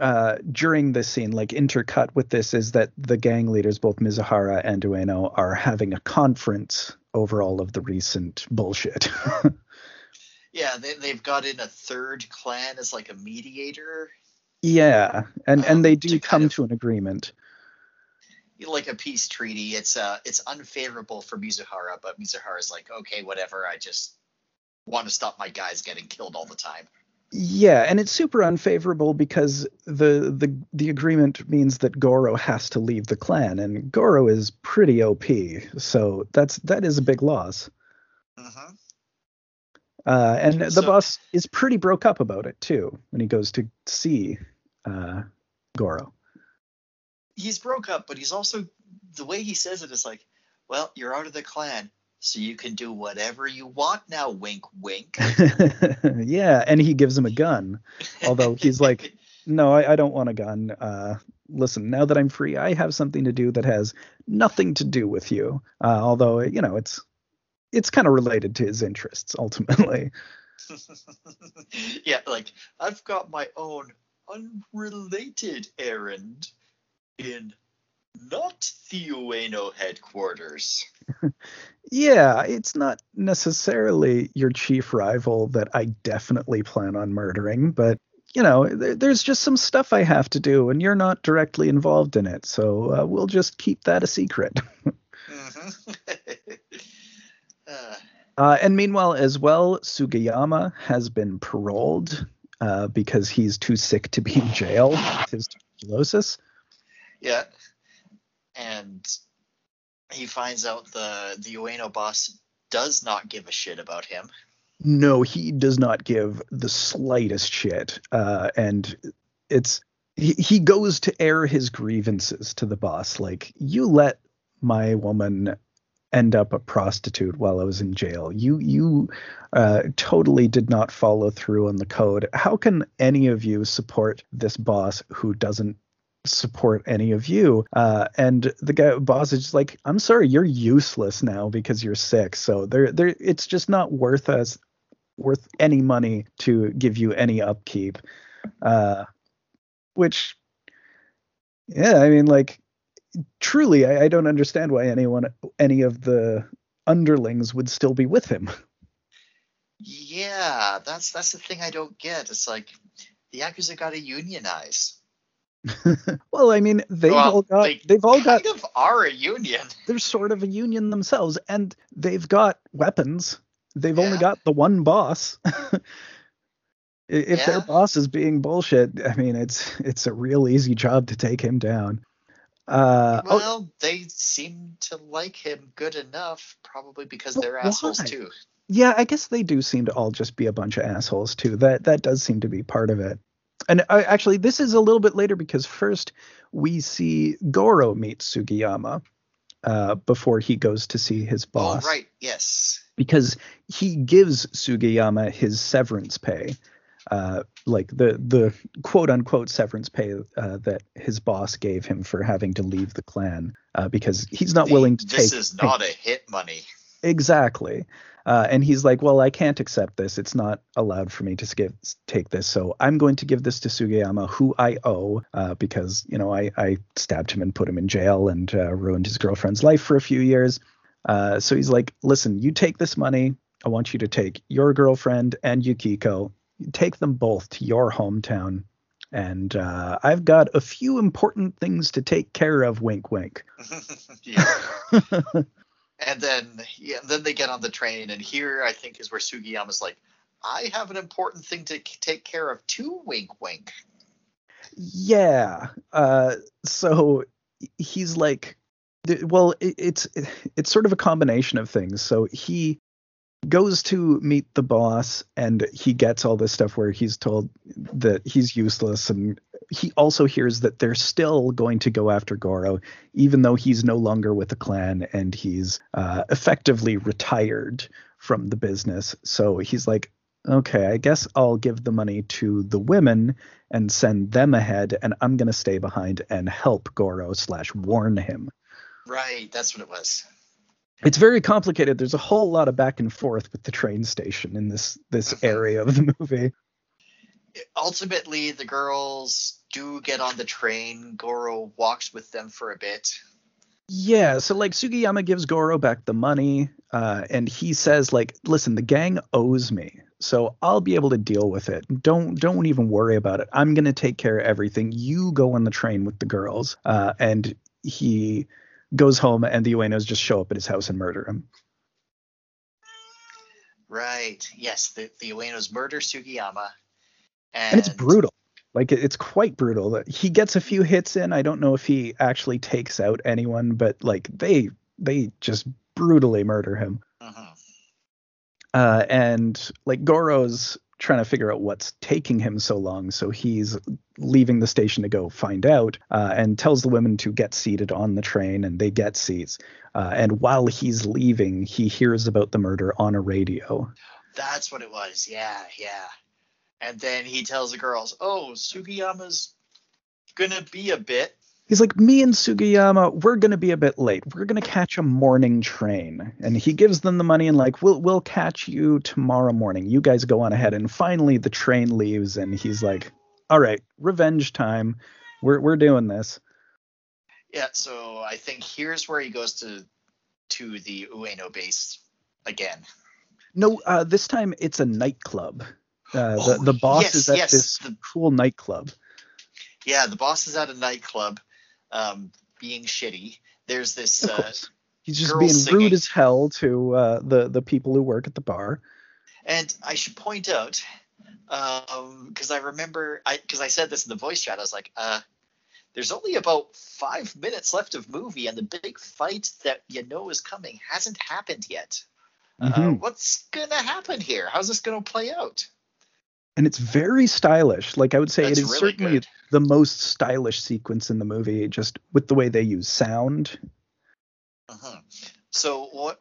uh, during this scene, like intercut with this, is that the gang leaders, both Mizuhara and Ueno, are having a conference over all of the recent bullshit. Yeah, they, they've got in a third clan as like a mediator, yeah, and and they Um, do to come of- to an agreement. like a peace treaty. It's uh, it's unfavorable for Mizuhara, but Mizuhara's like, okay, whatever. I just want to stop my guys getting killed all the time. Yeah, and it's super unfavorable because the the the agreement means that Goro has to leave the clan, and Goro is pretty OP, so that's that is a big loss. hmm Uh, and the boss is pretty broke up about it too when he goes to see uh, Goro. He's broke up, but he's also the way he says it is like, well, you're out of the clan, so you can do whatever you want now. Wink, wink. yeah, and he gives him a gun. Although he's like, No, I, I don't want a gun. Uh, listen, now that I'm free, I have something to do that has nothing to do with you. Uh, although you know, it's it's kind of related to his interests ultimately. yeah, like I've got my own unrelated errand in not the Ueno headquarters. Yeah, it's not necessarily your chief rival that I definitely plan on murdering, but you know, there, there's just some stuff I have to do, and you're not directly involved in it, so uh, we'll just keep that a secret. Mhm. uh, Uh, and meanwhile, as well, Sugiyama has been paroled uh, because he's too sick to be in jail with his tuberculosis. yeah, and he finds out the the Ueno boss does not give a shit about him. No, he does not give the slightest shit. Uh, and it's he, he goes to air his grievances to the boss. Like, you let my woman end up a prostitute while I was in jail. You you uh, totally did not follow through on the code. How can any of you support this boss who doesn't support any of you? Uh, and the guy boss is like, I'm sorry, you're useless now because you're sick. So there there it's just not worth us worth any money to give you any upkeep. Uh, which yeah, I mean like truly I, I don't understand why anyone any of the underlings would still be with him. Yeah, that's that's the thing I don't get. It's like the Yakuza got to unionize. well, I mean, they've Well, all got they they've all got kind of are a union. they're sort of a union themselves, and they've got weapons. They've only got the one boss. If Yeah. their boss is being bullshit, I mean, it's it's a real easy job to take him down. Uh, oh, Well, they seem to like him good enough, probably because they're assholes why? too. yeah, I guess they do seem to all just be a bunch of assholes too. That that does seem to be part of it. And I, actually, this is a little bit later because first we see Goro meet Sugiyama uh, before he goes to see his boss. Oh, right. Yes. because he gives Sugiyama his severance pay, uh, like the the quote unquote severance pay uh, that his boss gave him for having to leave the clan uh, because he's not The- willing to this take is not a hit money. exactly. Uh, and he's like, well, I can't accept this. It's not allowed for me to skip, take this. So I'm going to give this to Sugiyama, who I owe, uh, because you know I, I stabbed him and put him in jail and uh, ruined his girlfriend's life for a few years. Uh, so he's like, listen, you take this money. I want you to take your girlfriend and Yukiko, take them both to your hometown. And uh, I've got a few important things to take care of. Wink, wink. yeah. And then, yeah, then they get on the train, and here I think is where Sugiyama's like, "I have an important thing to take care of too." Wink, wink. Yeah. Uh, so he's like, well, it, it's it's sort of a combination of things. So he goes to meet the boss, and he gets all this stuff where he's told that he's useless, and he also hears that they're still going to go after Goro, even though he's no longer with the clan and he's uh, effectively retired from the business. So he's like, okay, I guess I'll give the money to the women and send them ahead, and I'm gonna stay behind and help Goro slash warn him. Right, that's what it was. It's very complicated. There's a whole lot of back and forth with the train station in this this Mhm. area of the movie. Ultimately, the girls do get on the train. Goro walks with them for a bit. Yeah, so like Sugiyama gives Goro back the money, uh, and he says like, "Listen, the gang owes me, so I'll be able to deal with it. Don't don't even worry about it. I'm gonna take care of everything. You go on the train with the girls." Uh, and he goes home, and the Uenos just show up at his house and murder him. Right. Yes, the the Uenos murder Sugiyama, and, and it's brutal. Like it's quite brutal. He gets a few hits in. I don't know if he actually takes out anyone, but like they they just brutally murder him. Mhm. Uh, and like Goro's trying to figure out what's taking him so long, so he's leaving the station to go find out, uh, and tells the women to get seated on the train, and they get seats. Uh, and while he's leaving, he hears about the murder on a radio. That's what it was. Yeah, yeah. And then he tells the girls, "Oh, Sugiyama's gonna be a bit." He's like, me and Sugiyama, we're gonna be a bit late. We're gonna catch a morning train. And he gives them the money and like, we'll we'll catch you tomorrow morning. You guys go on ahead. And finally the train leaves and he's like, All right, revenge time. We're we're doing this. Yeah. So I think here's where he goes to to the Ueno base again. No, uh, this time it's a nightclub. Uh, Oh, the the boss yes, is at yes, this the- cool nightclub. Yeah, the boss is at a nightclub, um, being shitty. There's this. Of Uh. He's just being singing. rude as hell to uh, the the people who work at the bar. And I should point out, because I remember, I because I said this in the voice chat, I was like, uh, there's only about five minutes left of movie, and the big fight that you know is coming hasn't happened yet. Uh, Mhm. what's gonna happen here? How's this gonna play out? And it's very stylish. Like I would say, That's it is really certainly good. the most stylish sequence in the movie, just with the way they use sound. Uh-huh. So what?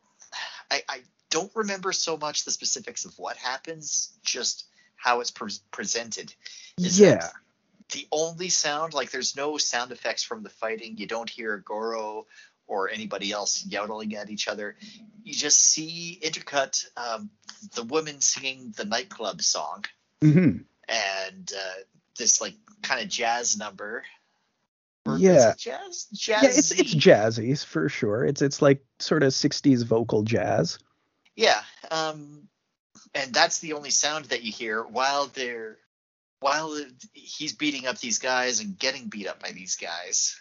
I I don't remember so much the specifics of what happens, just how it's pre- presented. Is yeah, the only sound like there's no sound effects from the fighting you don't hear goro or anybody else yelling at each other you just see intercut um, the woman singing the nightclub song hmm and uh, this like kind of jazz number Yeah. jazz jazz yeah. It's it's jazzy for sure. It's it's like sort of '60s vocal jazz. Yeah, um, and that's the only sound that you hear while they're while he's beating up these guys and getting beat up by these guys.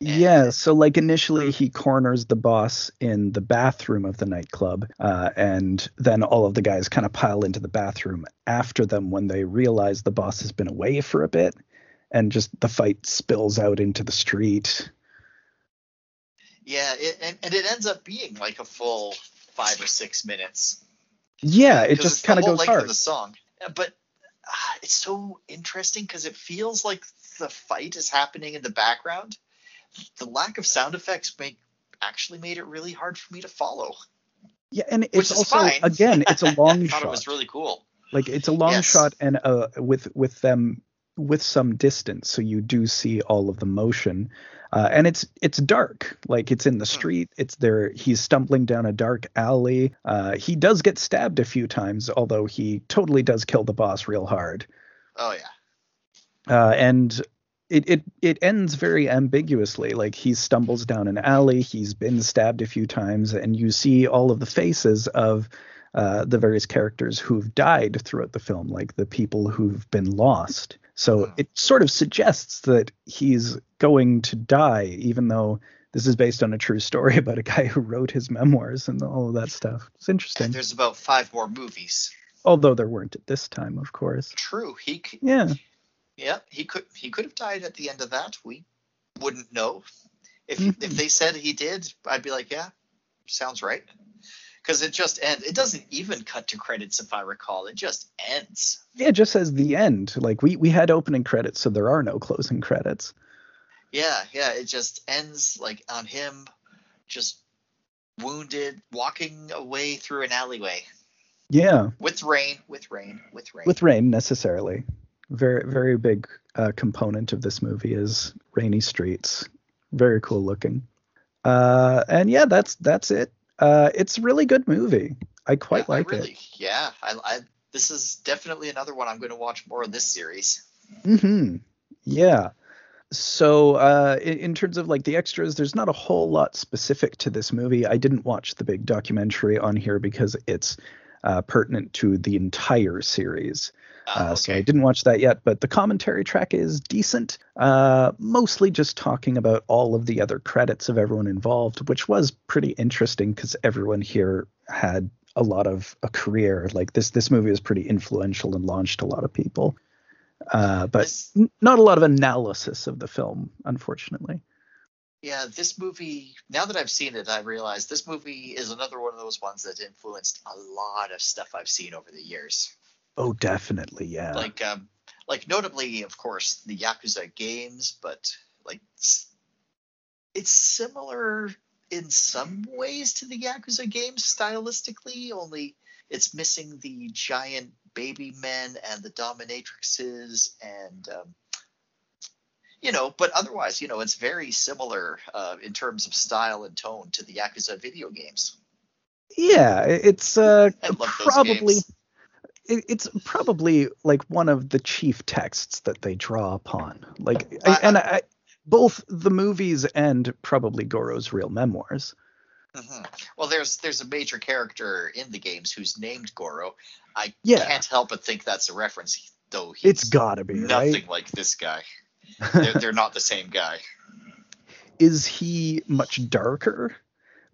Yeah, so like initially he corners the boss in the bathroom of the nightclub, uh, and then all of the guys kind of pile into the bathroom after them when they realize the boss has been away for a bit, and just the fight spills out into the street. Yeah, it, and, and it ends up being like a full five or six minutes. Yeah, it just kind of goes hard. of the song. But uh, it's so interesting because it feels like the fight is happening in the background. The lack of sound effects make actually made it really hard for me to follow. Yeah, and it's also fine. again, it's a long I thought shot. it was really cool. like it's a long Yes. shot and uh with with them with some distance so you do see all of the motion uh, and it's it's dark like it's in the Hmm. street it's there he's stumbling down a dark alley uh, he does get stabbed a few times although he totally does kill the boss real hard Oh yeah. uh, and it, it it ends very ambiguously like he stumbles down an alley he's been stabbed a few times and you see all of the faces of uh, the various characters who've died throughout the film like the people who've been lost so Hmm. it sort of suggests that he's going to die even though this is based on a true story about a guy who wrote his memoirs and all of that stuff it's interesting And there's about five more movies. although there weren't at this time of course True. He c- yeah yeah, he could he could have died at the end of that. We wouldn't know. If Mhm. if they said he did, I'd be like, yeah, sounds right. Because it just ends. It doesn't even cut to credits, if I recall. It just ends. Yeah, it just says the end. Like we we had opening credits, so there are no closing credits. Yeah, yeah. It just ends like on him, just wounded, walking away through an alleyway Yeah, with rain, with rain, with rain. with rain necessarily. Very very big uh, component of this movie is rainy streets. Very cool looking. Uh, and yeah, that's that's it. Uh, it's a really good movie. I quite Yeah, I like it. Yeah, I, I. This is definitely another one I'm going to watch more of this series. hmm Yeah. So uh, in, in terms of like the extras, there's not a whole lot specific to this movie. I didn't watch the big documentary on here because it's uh, pertinent to the entire series. Uh, Uh, So I didn't watch that yet, but the commentary track is decent. Uh, mostly just talking about all of the other credits of everyone involved, which was pretty interesting because everyone here had a lot of a career. Like this, this movie was pretty influential and launched a lot of people. Uh, but This- n- not a lot of analysis of the film, unfortunately. Yeah, this movie, now that I've seen it, I realize this movie is another one of those ones that influenced a lot of stuff I've seen over the years. Oh, definitely, yeah. Like, um, like notably, of course, the Yakuza games, but like, it's similar in some ways to the Yakuza games stylistically, only it's missing the giant baby men and the dominatrixes and um, you know but otherwise you know it's very similar uh, in terms of style and tone to the yakuza video games yeah, it's uh, I love those probably games. It, it's probably like one of the chief texts that they draw upon. Like, I, and I, both the movies and probably Goro's real memoirs. Mhm. well there's there's a major character in the games who's named goro i Yeah. can't help but think that's a reference though he's It's gotta be nothing right. like this guy they're, they're not the same guy Is he much darker?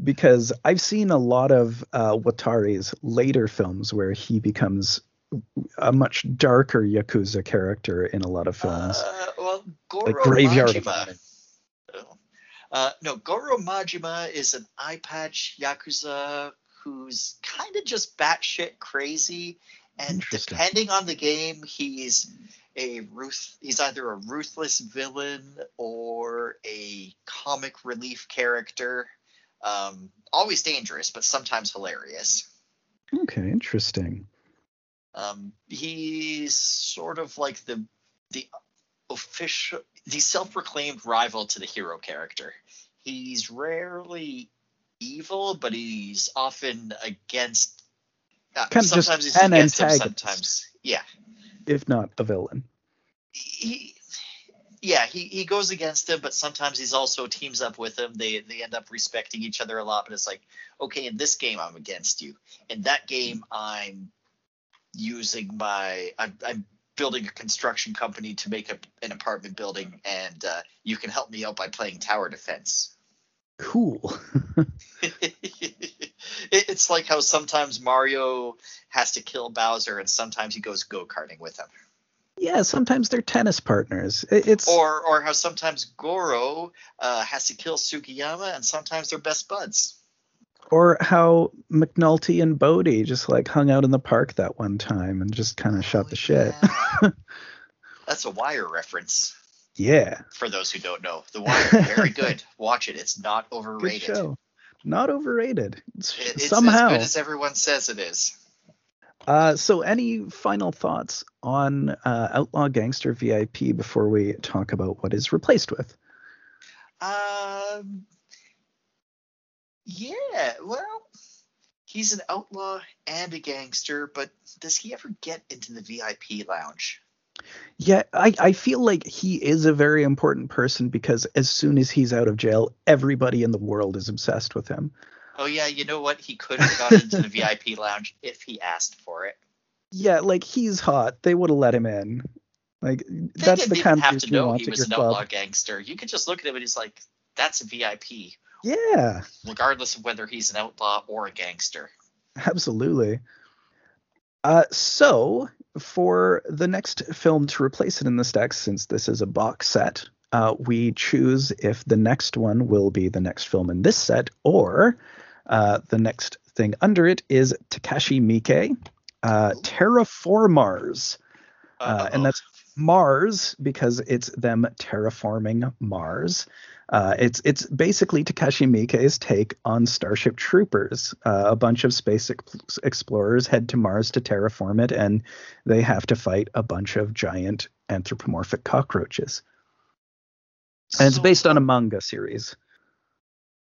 Because I've seen a lot of uh, Watari's later films where he becomes a much darker Yakuza character in a lot of films. Uh, well, Goro like Graveyard Majima. Oh. Uh, no, Goro Majima is an eye patch yakuza who's kind of just batshit crazy, and depending on the game, he's a ruth. He's either a ruthless villain or a comic relief character. Um, always dangerous, but sometimes hilarious. Okay, interesting. Um, he's sort of like the the official, the self-proclaimed rival to the hero character. He's rarely evil, but he's often against. Uh, Kind of sometimes he's an against him, sometimes, yeah. If not a villain. He, yeah, he, he goes against him, but sometimes he's also teams up with him. They they end up respecting each other a lot. But it's like, okay, in this game I'm against you. In that game I'm using my I'm, I'm building a construction company to make a, an apartment building, and uh, you can help me out by playing tower defense. Cool. it, it's like how sometimes Mario has to kill Bowser, and sometimes he goes go karting with him. Yeah, sometimes they're tennis partners. It- It's Or or how sometimes Goro uh, has to kill Sugiyama, and sometimes they're best buds. Or how McNulty and Bodie just like hung out in the park that one time and just kind of shot Oh, the shit. yeah. That's a Wire reference Yeah, for those who don't know. The Wire, very good. Watch it. It's not overrated. good show. Not overrated. It's, It's somehow. as good as everyone says it is. Uh, so, any final thoughts on uh, Outlaw Gangster VIP before we talk about what is replaced with? Um, yeah, well, he's an outlaw and a gangster, but does he ever get into the VIP lounge? Yeah, I, I feel like he is a very important person because as soon as he's out of jail, everybody in the world is obsessed with him. Oh yeah, you know what? He could have gotten into the VIP lounge if he asked for it. Yeah, like he's hot. They would have let him in. Like They that's didn't the kind of have to know he was an club. outlaw gangster. You could just look at him and he's like, "That's a VIP," Yeah, regardless of whether he's an outlaw or a gangster. absolutely. Uh, so for the next film to replace it in the stack, since this is a box set, uh, we choose if the next one will be the next film in this set, or uh, the next thing under it is Takashi Miike, uh, Terra Formars. Uh, and that's Mars because it's them terraforming Mars. Uh, it's it's basically Takashi Miike's take on Starship Troopers. Uh, a bunch of space ex- explorers head to Mars to terraform it, and they have to fight a bunch of giant anthropomorphic cockroaches. And it's based on a manga series.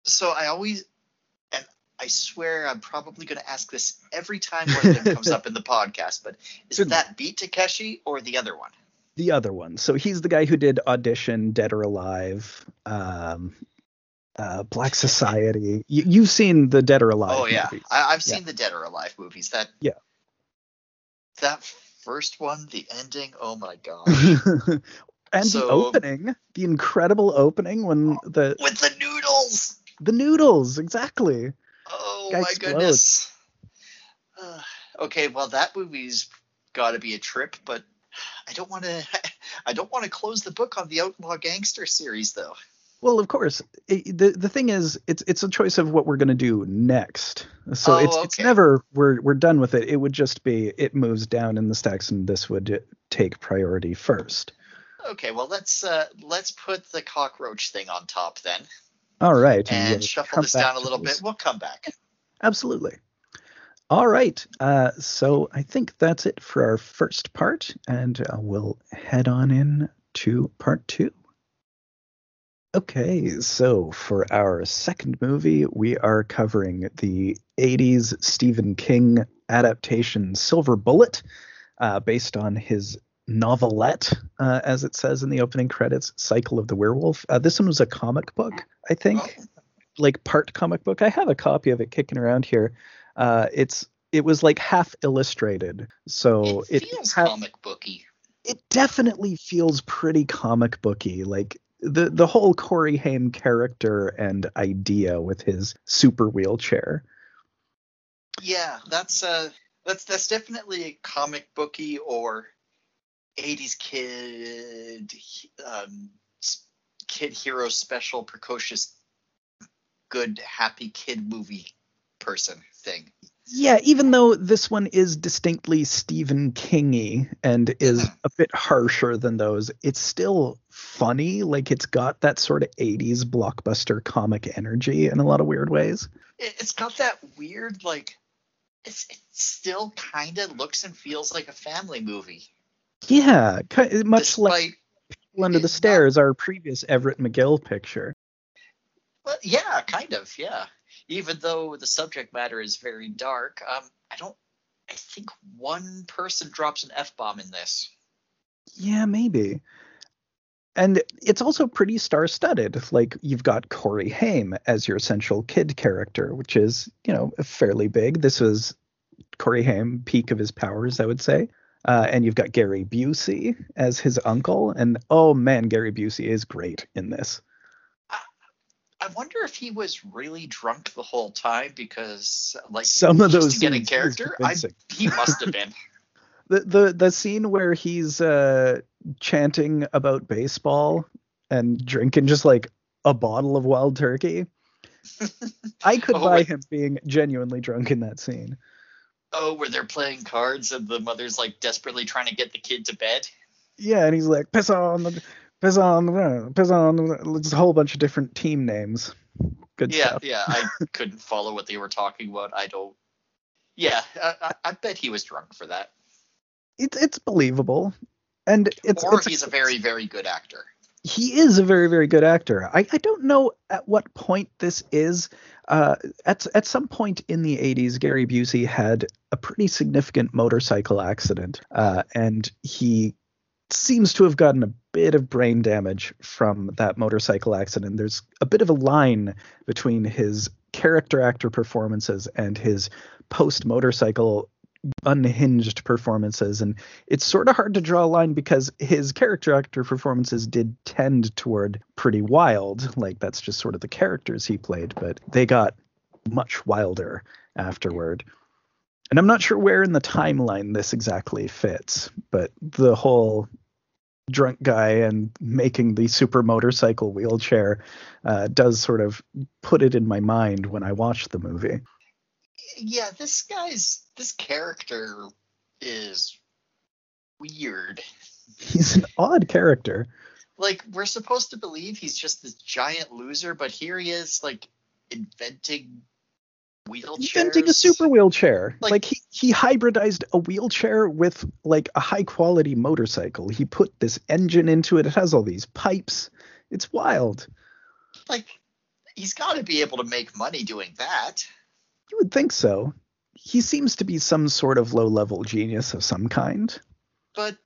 So I always, and I swear I'm probably going to ask this every time one of them comes up in the podcast, but is that Beat Takeshi or the other one? The other one. So he's the guy who did Audition, Dead or Alive, um, uh, Black Society. You, you've seen the Dead or Alive. oh yeah, movies. I, I've Yeah. seen the Dead or Alive movies. That Yeah. that first one, the ending. Oh my god, and the opening, the incredible opening when the with the noodles. the noodles, exactly. Oh Guy my explodes. goodness. Uh, okay, well that movie's got to be a trip, but I don't want to. I don't want to close the book on the Outlaw Gangster series though. Well, of course. It, the the thing is, it's it's a choice of what we're gonna do next. So Oh, it's it's never we're we're done with it. It would just be it moves down in the stacks, and this would take priority first. Okay, well let's uh, let's put the cockroach thing on top then, All right. and we'll shuffle this down a little bit. We'll come back. Absolutely. All right. Uh, so I think that's it for our first part, and uh, we'll head on in to part two. Okay, so for our second movie, we are covering the 80s Stephen King adaptation Silver Bullet, uh, based on his novelette, uh, as it says in the opening credits, Cycle of the Werewolf. Uh, this one was a comic book, I think like part comic book. I have a copy of it kicking around here. Uh, it's it was like half illustrated, so it it feels ha- comic booky. it definitely feels pretty comic booky. Like the the whole Corey Haim character and idea with his super wheelchair. Yeah, that's uh, that's that's definitely a comic booky or '80s kid, um, kid hero special, precocious, good, happy kid movie person thing. Yeah, even though this one is distinctly Stephen Kingy and is Mhm. a bit harsher than those, it's still funny. Like it's got that sort of 80s blockbuster comic energy in a lot of weird ways. It, it's got that weird like. It's, it still kind of looks and feels like a family movie, Yeah, much like despite People Under the not- Stairs, our previous Everett McGill picture. Well, yeah, kind of, yeah. Even though the subject matter is very dark, um, I don't. I think one person drops an f bomb in this. Yeah, maybe. And it's also pretty star-studded. Like you've got Corey Haim as your central kid character, which is, you know, fairly big. This was Corey Haim peak of his powers, I would say. Uh, and you've got Gary Busey as his uncle, and oh man, Gary Busey is great in this. I wonder if he was really drunk the whole time because, like, Some of just those to get a character, I, he must have been. the the the scene where he's uh chanting about baseball and drinking just like a bottle of wild turkey i could Oh, buy wait. him being genuinely drunk in that scene Oh, where they're playing cards and the mother's like desperately trying to get the kid to bed. yeah and he's like piss on the piss on the piss on the it's a whole bunch of different team names good yeah, stuff yeah. I couldn't follow what they were talking about. I don't. Yeah, I, I, I bet he was drunk for that. it's it's believable and it's or it's he's a very, very good actor. he is a very very good actor i, I don't know at what point this is uh, at, at some point in the 80s gary busey had a pretty significant motorcycle accident uh, and he seems to have gotten a bit of brain damage from that motorcycle accident. There's a bit of a line between his character actor performances and his post motorcycle unhinged performances and it's sort of hard to draw a line because his character actor performances did tend toward pretty wild like that's just sort of the characters he played but they got much wilder afterward and i'm not sure where in the timeline this exactly fits but the whole drunk guy and making the super motorcycle wheelchair uh, does sort of put it in my mind when i watch the movie Yeah, this guy's this character is weird. he's an odd character Like we're supposed to believe he's just this giant loser, but here he is, like inventing wheelchairs. inventing a super wheelchair. Like, Like- he, he hybridized a wheelchair with like a high quality motorcycle. He put this engine into it. It has all these pipes. It's wild. Like he's got to be able to make money doing that. You would think so. He seems to be some sort of low level genius of some kind. but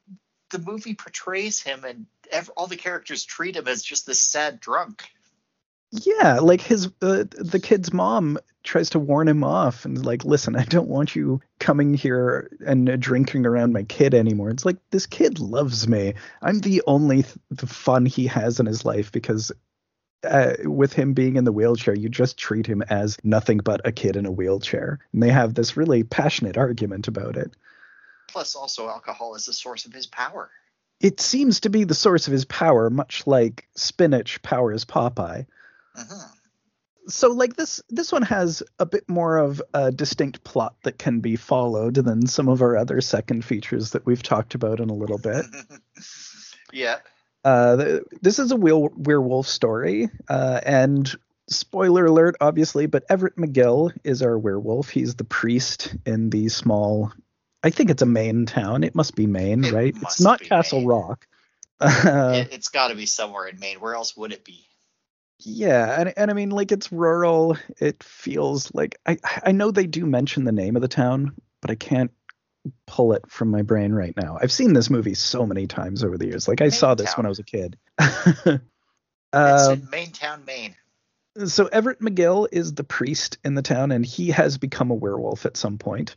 the movie portrays him and ev- all the characters treat him as just this sad drunk. Yeah, like his uh, the kid's mom tries to warn him off and like, "Listen, I don't want you coming here and uh, drinking around my kid anymore." It's like this kid loves me. I'm the only th- the fun he has in his life because uh, with him being in the wheelchair, you just treat him as nothing but a kid in a wheelchair. And they have this really passionate argument about it. Plus, also alcohol is the source of his power. It seems to be the source of his power, much like spinach powers Popeye. Mhm. so like this this one has a bit more of a distinct plot that can be followed than some of our other second features that we've talked about in a little bit yeah. uh th- this is a wheel- werewolf story uh and spoiler alert obviously but everett mcgill is our werewolf he's the priest in the small i think it's a maine town it must be maine It right it's not castle Maine. rock uh, it, it's got to be somewhere in Maine. Where else would it be? Yeah, and and I mean like it's rural. It feels like I I know they do mention the name of the town, but I can't pull it from my brain right now. I've seen this movie so many times over the years. Like I saw this when I was a kid. It's um, in Mainetown, Maine. so Everett McGill is the priest in the town, and he has become a werewolf at some point.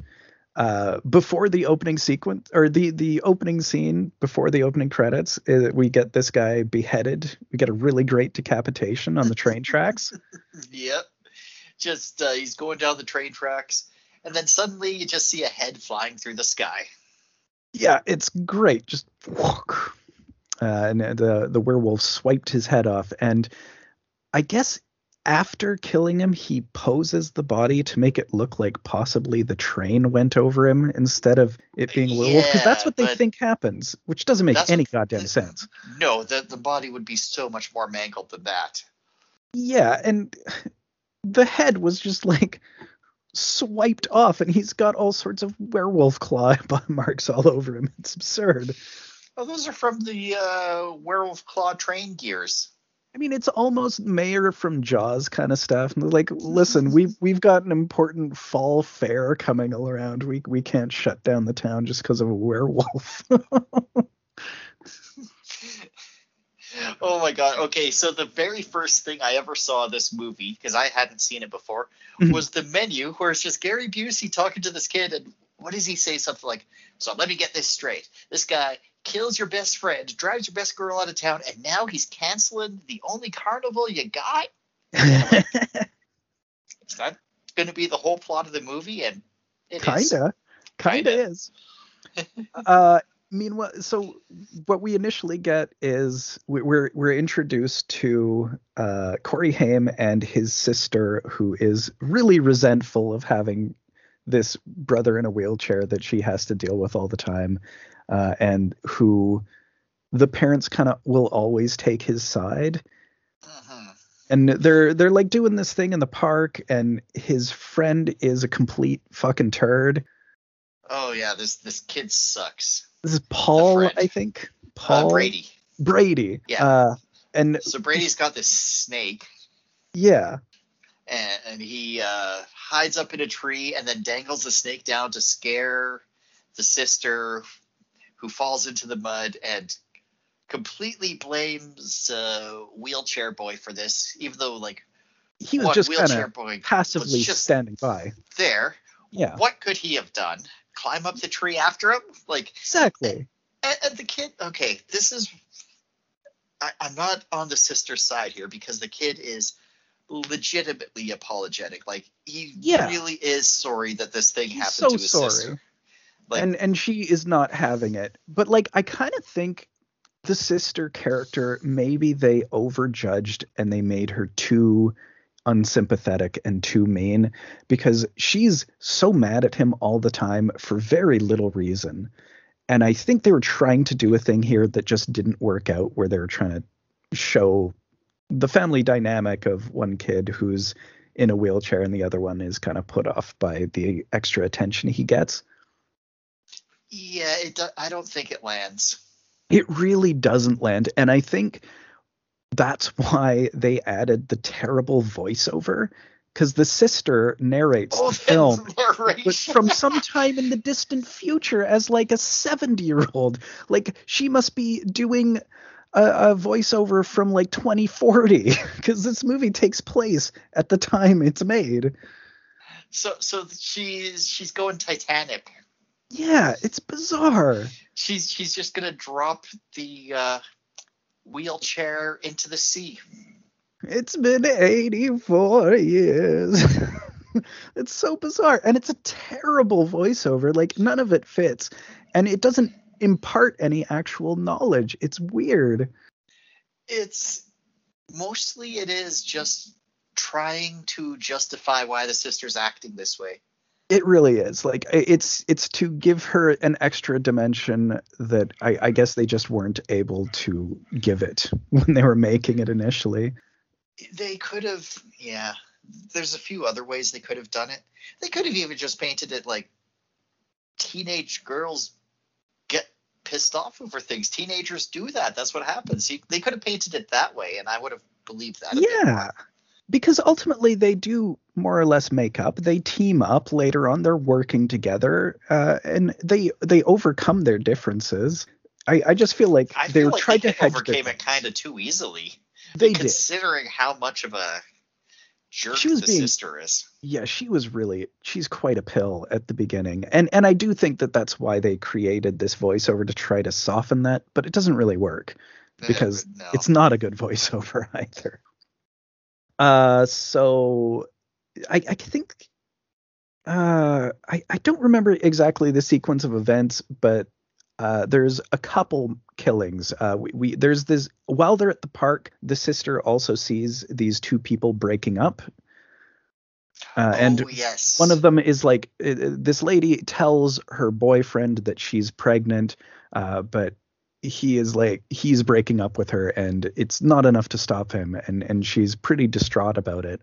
Uh, before the opening sequence or the the opening scene before the opening credits, uh, we get this guy beheaded. We get a really great decapitation on the train tracks. Yep. Just uh, he's going down the train tracks, and then suddenly you just see a head flying through the sky. Yeah, it's great. Just. Uh, and the the werewolf swiped his head off, and I guess after killing him, he poses the body to make it look like possibly the train went over him instead of it being a werewolf, because that's what they think happens, which doesn't make any goddamn th- sense. No, the the body would be so much more mangled than that. Yeah, and the head was just like swiped off, and he's got all sorts of werewolf claw marks all over him. It's absurd. Oh, those are from the uh, werewolf claw train gears. I mean, it's almost Mayor from Jaws kind of stuff. Like, listen, we've we've got an important fall fair coming around. We we can't shut down the town just because of a werewolf. Oh my god. Okay, so the very first thing I ever saw this movie, because I hadn't seen it before, Mhm. was the menu where it's just Gary Busey talking to this kid, and what does he say? Something like, "So let me get this straight. This guy kills your best friend, drives your best girl out of town, and now he's canceling the only carnival you got." Is that going to be the whole plot of the movie? And it kinda, is. kinda, Kinda. is. uh, meanwhile, so what we initially get is we- we're we're introduced to uh, Corey Haim and his sister, who is really resentful of having this brother in a wheelchair that she has to deal with all the time, uh, and who the parents kind of will always take his side Mhm. and they're they're like doing this thing in the park and his friend is a complete fucking turd Oh yeah, this this kid sucks. this is paul i think Uh, paul Brady. brady Yeah. uh and So Brady's got this snake, yeah and, and he uh, hides up in a tree and then dangles the snake down to scare the sister, who falls into the mud and completely blames uh, wheelchair boy for this, even though like he was what just wheelchair boy passively just standing by there. yeah What could he have done? Climb up the tree after him? Like exactly and, and the kid okay this is I, i'm not on the sister's side here because the kid is legitimately apologetic like he Yeah. really is sorry that this thing He's happened so to his sorry sister like and and she is not having it. But like i kind of think the sister character maybe they overjudged and they made her too unsympathetic and too mean because she's so mad at him all the time for very little reason. And i think they were trying to do a thing here that just didn't work out where they were trying to show the family dynamic of one kid who's in a wheelchair and the other one is kind of put off by the extra attention he gets yeah it do, i don't think it lands. It really doesn't land and i think that's why they added the terrible voiceover because the sister narrates oh the film from some time in the distant future as like a 70 year old like she must be doing a, a voiceover from like 2040 because this movie takes place at the time it's made. So so she's she's going titanic yeah it's bizarre she's she's just gonna drop the uh wheelchair into the sea It's been 84 years. it's so bizarre. And it's a terrible voiceover. Like, none of it fits. And it doesn't impart any actual knowledge. It's weird. it's mostly it is just trying to justify why the sister's acting this way. It really is. Like, it's it's to give her an extra dimension that I, I guess they just weren't able to give it when they were making it initially. They could have, yeah. There's a few other ways they could have done it. They could have even just painted it like teenage girls get pissed off over things. Teenagers do that. That's what happens. He, they could have painted it that way, and I would have believed that. Yeah. Because ultimately they do more or less make up. They team up later on. They're working together, uh, and they they overcome their differences. I, I just feel like I they feel like trying they to hedge. overcame their- it kind of too easily, They did. considering how much of a jerk She was the being- sister is. Yeah, she was really she's quite a pill at the beginning, and and I do think that that's why they created this voiceover to try to soften that, but it doesn't really work. because Uh, no. it's not a good voiceover either. Uh, so I, I think uh, I I don't remember exactly the sequence of events, but uh, there's a couple killings. Uh, we, we there's this while they're at the park, the sister also sees these two people breaking up. Uh, and oh, yes. one of them is like uh, this lady tells her boyfriend that she's pregnant, uh, but he is like he's breaking up with her, and it's not enough to stop him, and and she's pretty distraught about it.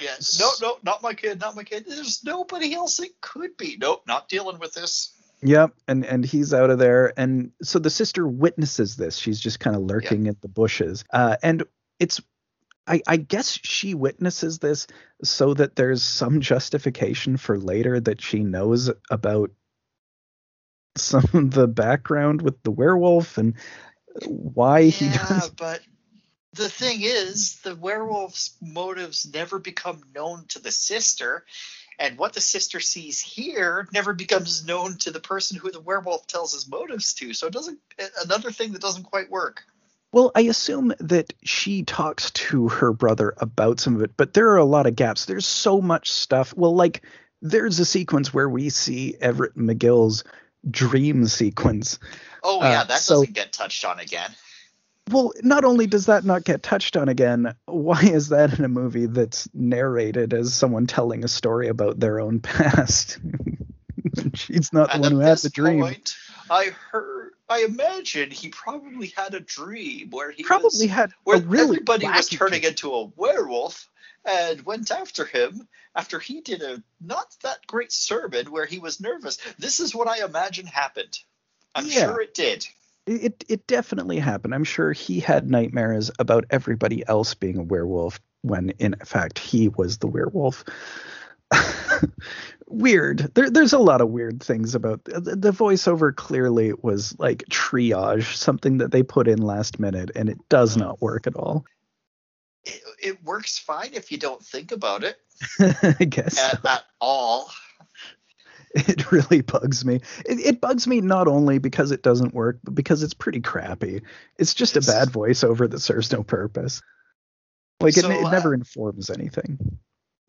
yes No, no, not my kid, not my kid. There's nobody else it could be. Nope, not dealing with this. Yep, and and he's out of there, and so the sister witnesses this. She's just kind of lurking at the bushes, uh, and it's. I, I guess she witnesses this so that there's some justification for later that she knows about some of the background with the werewolf and why he yeah, does. but the thing is, the werewolf's motives never become known to the sister, And what the sister sees here never becomes known to the person who the werewolf tells his motives to. So it doesn't. Another thing that doesn't quite work. Well, I assume that she talks to her brother about some of it, but there are a lot of gaps. There's so much stuff. Well, like there's a sequence where we see Everett McGill's dream sequence. Oh yeah, uh, that so, doesn't get touched on again. Well, not only does that not get touched on again, why is that in a movie that's narrated as someone telling a story about their own past? She's not the and one who had the dream. Point, I heard. I imagine he probably had a dream where he probably was, had where really everybody was turning dream. into a werewolf and went after him after he did a not that great sermon where he was nervous. This is what I imagine happened. I'm yeah. sure it did. It it definitely happened. I'm sure he had nightmares about everybody else being a werewolf when in fact he was the werewolf. weird. There, there's a lot of weird things about the, the, voiceover. Clearly, was like triage, something that they put in last minute, and it does mm-hmm. not work at all. It, it works fine if you don't think about it. I guess at, so. at all. It really bugs me. It, it, bugs me not only because it doesn't work, but because it's pretty crappy. It's just it's, a bad voiceover that serves no purpose. Like so, it, it never uh, informs anything.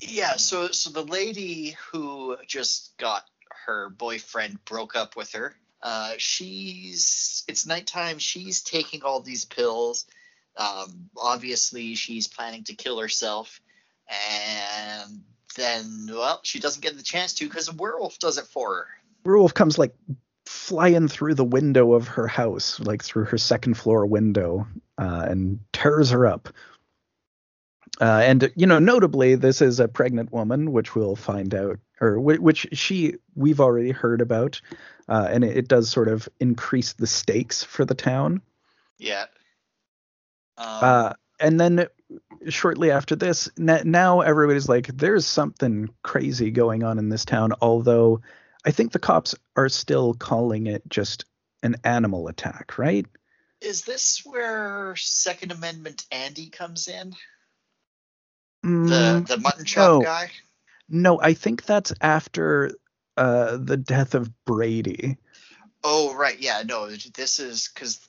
Yeah, so so the lady who just got her boyfriend broke up with her. Uh, she's it's nighttime. She's taking all these pills. Um, obviously, she's planning to kill herself, and then well, she doesn't get the chance to because a werewolf does it for her. Werewolf comes like flying through the window of her house, like through her second floor window, uh, and tears her up. Uh, and you know, notably, this is a pregnant woman, which we'll find out, or which she we've already heard about, uh, and it, it, does sort of increase the stakes for the town. Yeah. Um, uh, and then shortly after this, now everybody's like, there's something crazy going on in this town. Although I think the cops are still calling it just an animal attack, right? Is this where Second Amendment Andy comes in? Mm, the the mutton chop no. guy? No, I think that's after uh, the death of Brady. Oh right, yeah, no, this is because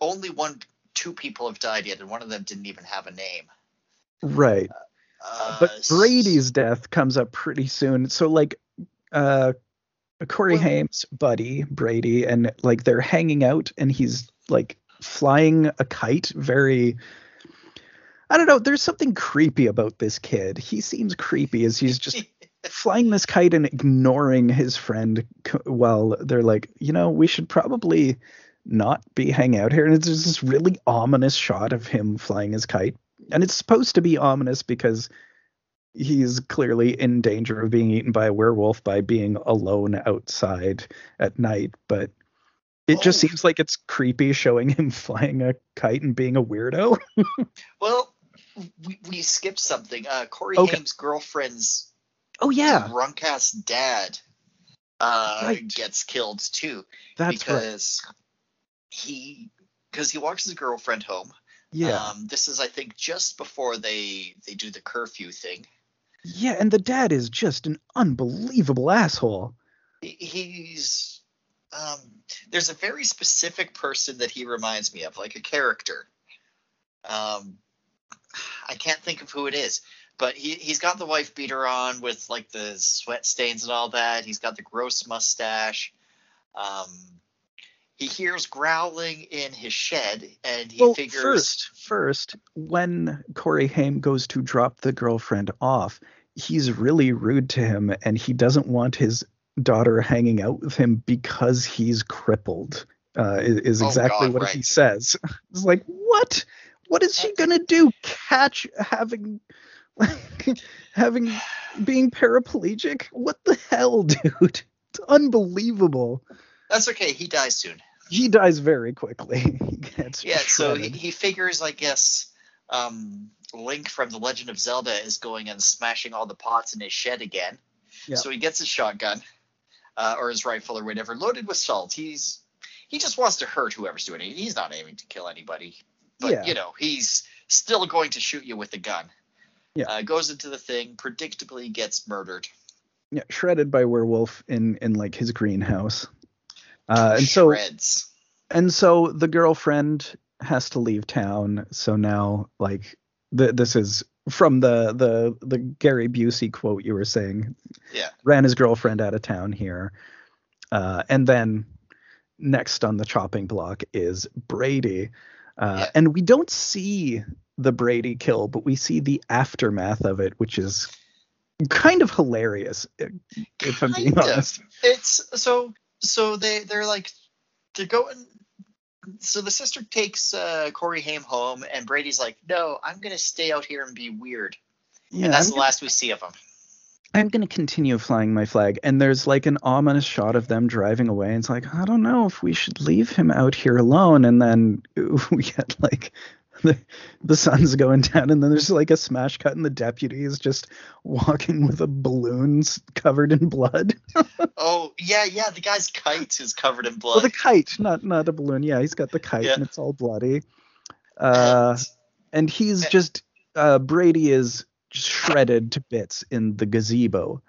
only one two people have died yet, and one of them didn't even have a name. Right. Uh, but Brady's death comes up pretty soon. So like uh Corey well, Haim's buddy, Brady, and like they're hanging out and he's like flying a kite very I don't know, there's something creepy about this kid. He seems creepy as he's just flying this kite and ignoring his friend while they're like, you know, we should probably not be hanging out here. And it's this really ominous shot of him flying his kite. And it's supposed to be ominous because he's clearly in danger of being eaten by a werewolf by being alone outside at night. But it oh. just seems like it's creepy showing him flying a kite and being a weirdo. well, we, we skipped something. Uh, Corey okay. Haim's girlfriend's oh yeah drunk ass dad uh, right. gets killed too. That's because right he because he walks his girlfriend home. Yeah. Um, this is I think just before they they do the curfew thing. Yeah, and the dad is just an unbelievable asshole. He's um, there's a very specific person that he reminds me of, like a character. Um, I can't think of who it is, but he he's got the wife beater on with like the sweat stains and all that. He's got the gross mustache. Um, he hears growling in his shed and he well, figures first first when corey haim goes to drop the girlfriend off he's really rude to him and he doesn't want his daughter hanging out with him because he's crippled uh, is, is oh, exactly God, what right. he says. It's like what? What is she gonna do? Catch having like having being paraplegic? What the hell dude? It's unbelievable that's okay. He dies soon. He dies very quickly. yeah. So he, he figures, I guess, um, Link from The Legend of Zelda is going and smashing all the pots in his shed again. Yeah. So he gets his shotgun uh, or his rifle or whatever, loaded with salt. He's he just wants to hurt whoever's doing it. He's not aiming to kill anybody, but yeah. you know he's still going to shoot you with a gun. Yeah. Uh, goes into the thing, predictably gets murdered. Yeah, shredded by werewolf in in like his greenhouse. Uh, and so and so the girlfriend has to leave town. So now like the, this is from the the the Gary Busey quote you were saying. Yeah. Ran his girlfriend out of town here. Uh, and then next on the chopping block is Brady. Uh, Yeah. And we don't see the Brady kill, but we see the aftermath of it, which is kind of hilarious, if I'm being Kind of. honest. It's so so they they're like they're going. So the sister takes uh, Corey Haim home, and Brady's like, "No, I'm gonna stay out here and be weird." Yeah, and that's I'm, the last we see of him. I'm going to continue flying my flag. And there's like an ominous shot of them driving away. And it's like, I don't know if we should leave him out here alone. And then we get like the, the sun's going down. And then there's like a smash cut, and the deputy is just walking with a balloon covered in blood. Oh yeah, yeah. The guy's kite is covered in blood. Well, the kite, not not a balloon. Yeah, he's got the kite, Yeah. and it's all bloody. Uh, And- he's just uh, Brady is just shredded to bits in the gazebo.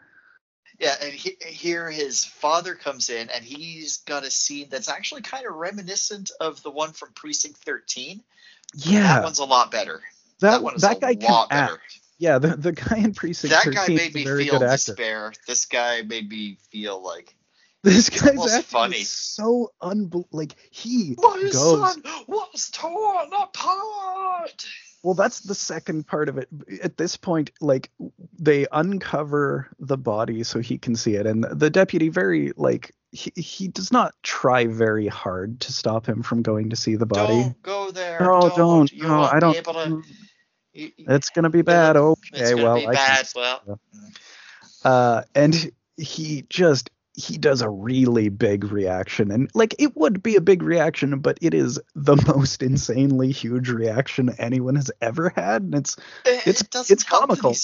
Yeah, and he, here his father comes in, and he's got a scene that's actually kind of reminiscent of the one from Precinct 13. Yeah, that one's a lot better. that that one is that a guy can lot act. better. Yeah, the the guy in Precinct That 13 guy made me feel actor. despair. This guy made me feel like This guy's acting funny. is so unbel like he my goes. son was torn apart. Well, that's the second part of it. At this point, like they uncover the body so he can see it, and the deputy very like he, he does not try very hard to stop him from going to see the body. Don't go there. no, don't. You No, I don't. able to- you- It's gonna be bad. Okay, well, be I can bad. Well, uh, and he just he does a really big reaction and like it would be a big reaction but it is the most insanely huge reaction anyone has ever had and it's it, It's- it it's comical.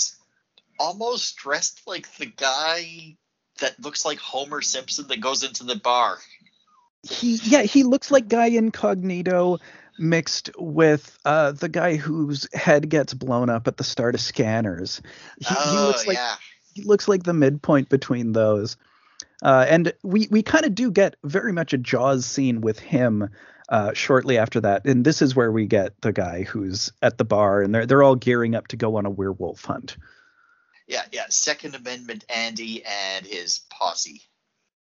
Almost dressed like the guy that looks like Homer Simpson that goes into the bar. he yeah he looks like guy incognito mixed with uh the guy whose head gets blown up at the start of scanners he, oh he looks like yeah. he looks like the midpoint between those. Uh, and we we kind of do get very much a Jaws scene with him uh, shortly after that, and this is where we get the guy who's at the bar, and they're they're all gearing up to go on a werewolf hunt. Yeah, yeah. Second Amendment Andy and his posse.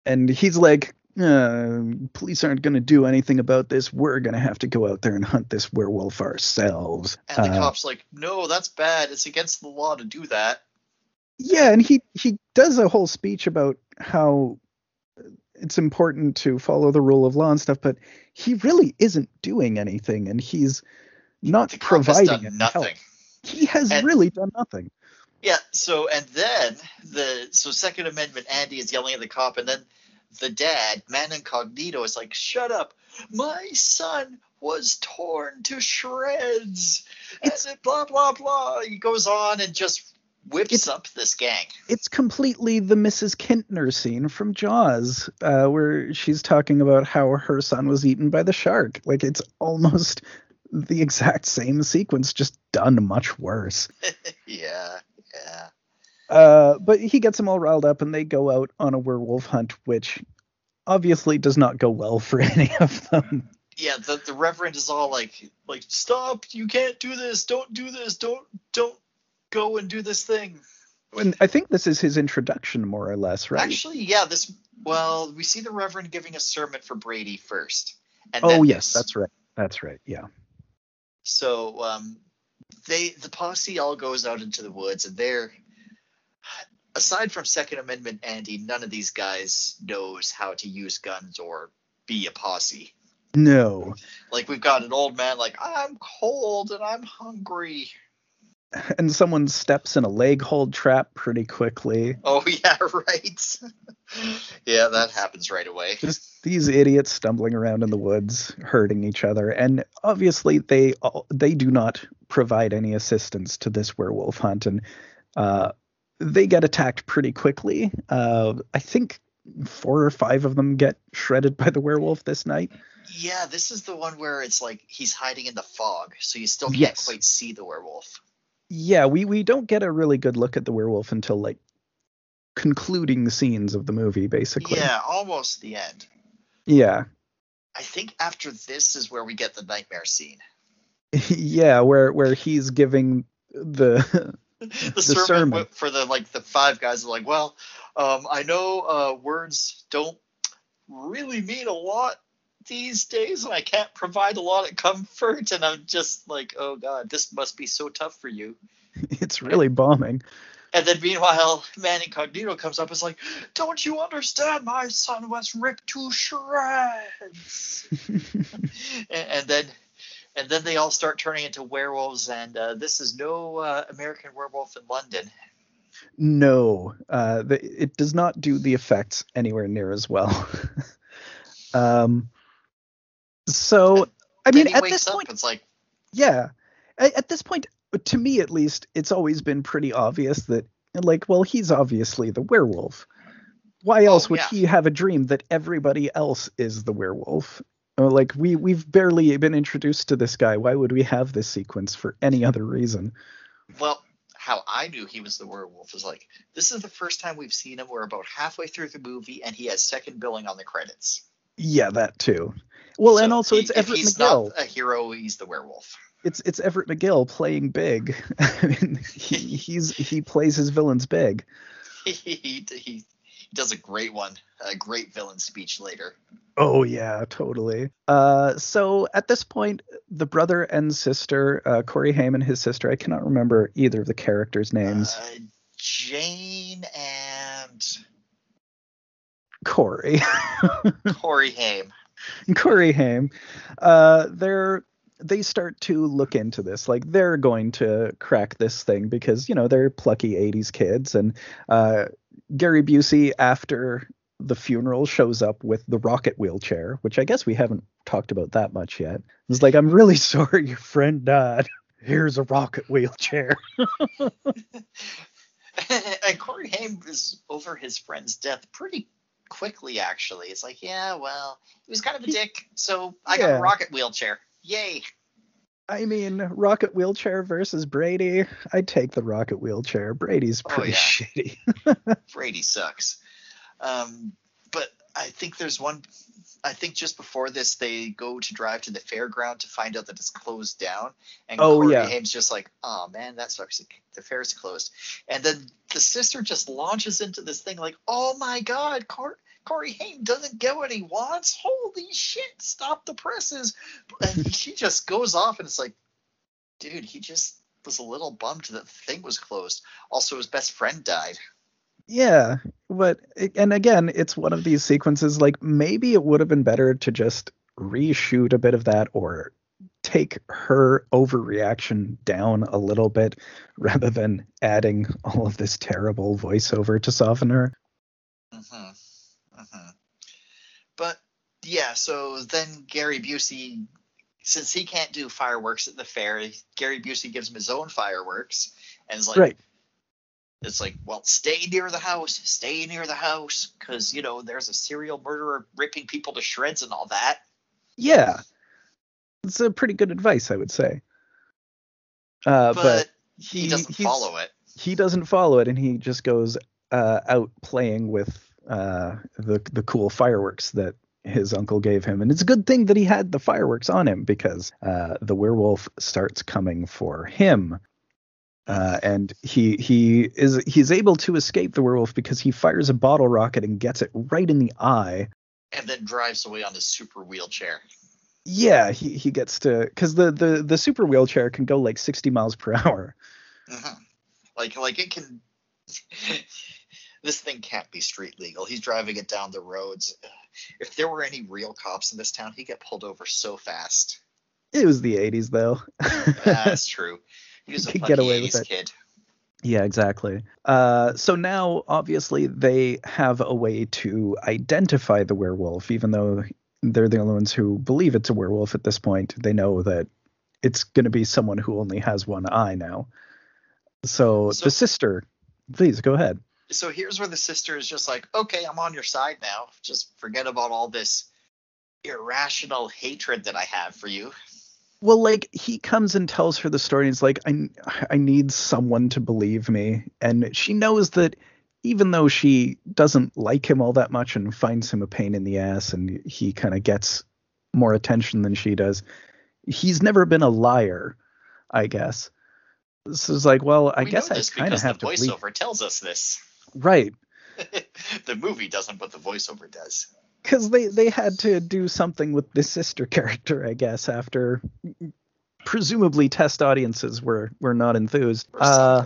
And he's like, uh, "Police aren't going to do anything about this. We're going to have to go out there and hunt this werewolf ourselves." And the Uh, cop's like, no, that's bad. It's against the law to do that. Yeah, and he he does a whole speech about how it's important to follow the rule of law and stuff, but he really isn't doing anything, and he's not The cop has providing done nothing. help. He has And- really done nothing. Yeah. So and then the so Second Amendment Andy is yelling at the cop, and then the dad, man incognito, is like, "Shut up! My son was torn to shreds." It's- and blah blah blah. He goes on and just whips It's- up this gang. It's completely the Mrs. Kintner scene from Jaws, uh, where she's talking about how her son was eaten by the shark. Like it's almost the exact same sequence, just done much worse. yeah, yeah. Uh, but he gets them all riled up, and they go out on a werewolf hunt, which obviously does not go well for any of them. yeah the, the reverend is all like like stop you can't do this don't do this don't don't go and do this thing And I think this is his introduction, more or less, right? actually yeah this well we see the reverend giving a sermon for brady first and oh yes, that's right. That's right. Yeah. so um they the posse all goes out into the woods and they're aside from second amendment andy none of these guys knows how to use guns or be a posse No. like we've got an old man like i'm cold and i'm hungry And someone steps in a leg hold trap pretty quickly. Oh yeah, right. yeah, that happens right away. Just these idiots stumbling around in the woods, hurting each other, and obviously they all, they do not provide any assistance to this werewolf hunt, and uh, they get attacked pretty quickly. Uh, I think four or five of them get shredded by the werewolf this night. Yeah, this is the one where it's like he's hiding in the fog, so you still can't Yes. quite see the werewolf. Yeah, we we don't get a really good look at the werewolf until like concluding scenes of the movie, basically. Yeah, almost the end. Yeah. I think after this is where we get the nightmare scene. yeah, where where he's giving the the, sermon, sermon, for the like the five guys are like, well, um, I know uh, words don't really mean a lot these days, and I can't provide a lot of comfort, and I'm just like, oh god, this must be so tough for you. It's really bombing. And then meanwhile, Man Incognito comes up and is like, Don't you understand? My son was ripped to shreds. and, and, then and then they all start turning into werewolves, and uh, this is no uh, American werewolf in London. No, uh, the, it does not do the effects anywhere near as well. um, so, I mean, at this point, it's like, yeah, at, at this point, to me at least, it's always been pretty obvious that, like, well, he's obviously the werewolf. Why else oh, would yeah. he have a dream that everybody else is the werewolf? Uh, like we we've barely been introduced to this guy. Why would we have this sequence for any other reason? Well, how I knew he was the werewolf is like this is the first time we've seen him. We're about halfway through the movie, and he has second billing on the credits. Yeah, that too. Well, so and also he, it's Everett he's McGill. Not a hero. He's the werewolf. It's it's Everett McGill playing big. I mean, he he's he plays his villains big. he, he, he does a great one, a great villain speech later. Oh yeah, totally. Uh, so at this point, the brother and sister, uh, Corey Haim and his sister, I cannot remember either of the characters' names. Uh, Jane and Corey. Corey Haim. Corey Haim. Uh, they're they start to look into this like they're going to crack this thing because you know they're plucky 80s kids and uh, Gary Busey after the funeral shows up with the rocket wheelchair, which I guess we haven't talked about that much yet. It's like, I'm really sorry your friend died. Here's a rocket wheelchair. and Corey Haim is over his friend's death pretty quickly, actually. It's like, yeah, well, he was kind of a dick, so I yeah. got a rocket wheelchair. Yay. I mean, rocket wheelchair versus Brady. I'd take the rocket wheelchair. Brady's oh, pretty oh, yeah. shitty. Brady sucks. Um, but I think there's one. I think just before this, they go to drive to the fairground to find out that it's closed down. And oh, Corey yeah. Haim's just like, oh man, that sucks. The fair's closed. And then the sister just launches into this thing like, oh my god, Cor- Corey Haim doesn't get what he wants. Holy shit, stop the presses. And she just goes off and it's like, dude, he just was a little bummed that the thing was closed. Also, his best friend died. Yeah, but and again, it's one of these sequences like maybe it would have been better to just reshoot a bit of that or take her overreaction down a little bit rather than adding all of this terrible voiceover to soften her. Mm-hmm. Mm-hmm. But yeah, so then Gary Busey, since he can't do fireworks at the fair, Gary Busey gives him his own fireworks and is like, right. It's like, well, stay near the house, stay near the house, because you know there's a serial murderer ripping people to shreds and all that. Yeah, it's a pretty good advice, I would say. Uh, but, but he doesn't follow it. He doesn't follow it, and he just goes uh, out playing with uh, the the cool fireworks that his uncle gave him. And it's a good thing that he had the fireworks on him because uh, the werewolf starts coming for him. Uh, and he he is he's able to escape the werewolf because he fires a bottle rocket and gets it right in the eye, and then drives away on his super wheelchair. Yeah, he, he gets to because the, the the super wheelchair can go like 60 miles per hour. Uh-huh. Like like it can. this thing can't be street legal. He's driving it down the roads. If there were any real cops in this town, he'd get pulled over so fast. It was the 80s though. That's true. He was a get away with it. kid. Yeah, exactly. Uh, so now, obviously, they have a way to identify the werewolf, even though they're the only ones who believe it's a werewolf at this point. They know that it's going to be someone who only has one eye now. So, so the sister, please go ahead. So here's where the sister is just like, okay, I'm on your side now. Just forget about all this irrational hatred that I have for you well like he comes and tells her the story and he's like i i need someone to believe me and she knows that even though she doesn't like him all that much and finds him a pain in the ass, and he kind of gets more attention than she does, he's never been a liar, I guess. So it's like, well, I we guess I kind of because have the to believe. voiceover tells us this. Right. the movie doesn't, but the voiceover does. because they they had to do something with the sister character, I guess, after presumably test audiences were were not enthused. Uh.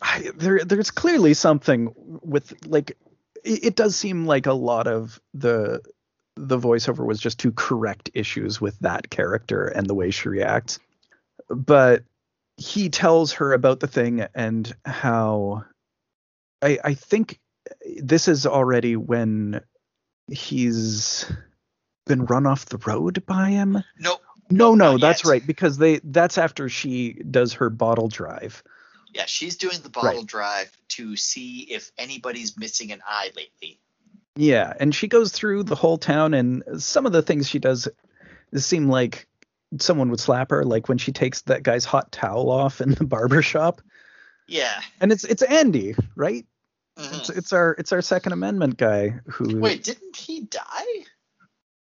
I, there there's clearly something with like it, it does seem like a lot of the the voiceover was just to correct issues with that character and the way she reacts. But he tells her about the thing and how I I think this is already when he's been run off the road by him. No, No, no, that's yet. right because they that's after she does her bottle drive. Yeah, she's doing the bottle drive to see if anybody's missing an eye lately. Yeah, and she goes through the whole town, and some of the things she does seem like someone would slap her, like when she takes that guy's hot towel off in the barber shop. Yeah. And it's it's Andy, right? Mhm. It's it's our it's our Second Amendment guy who. Wait, didn't he die?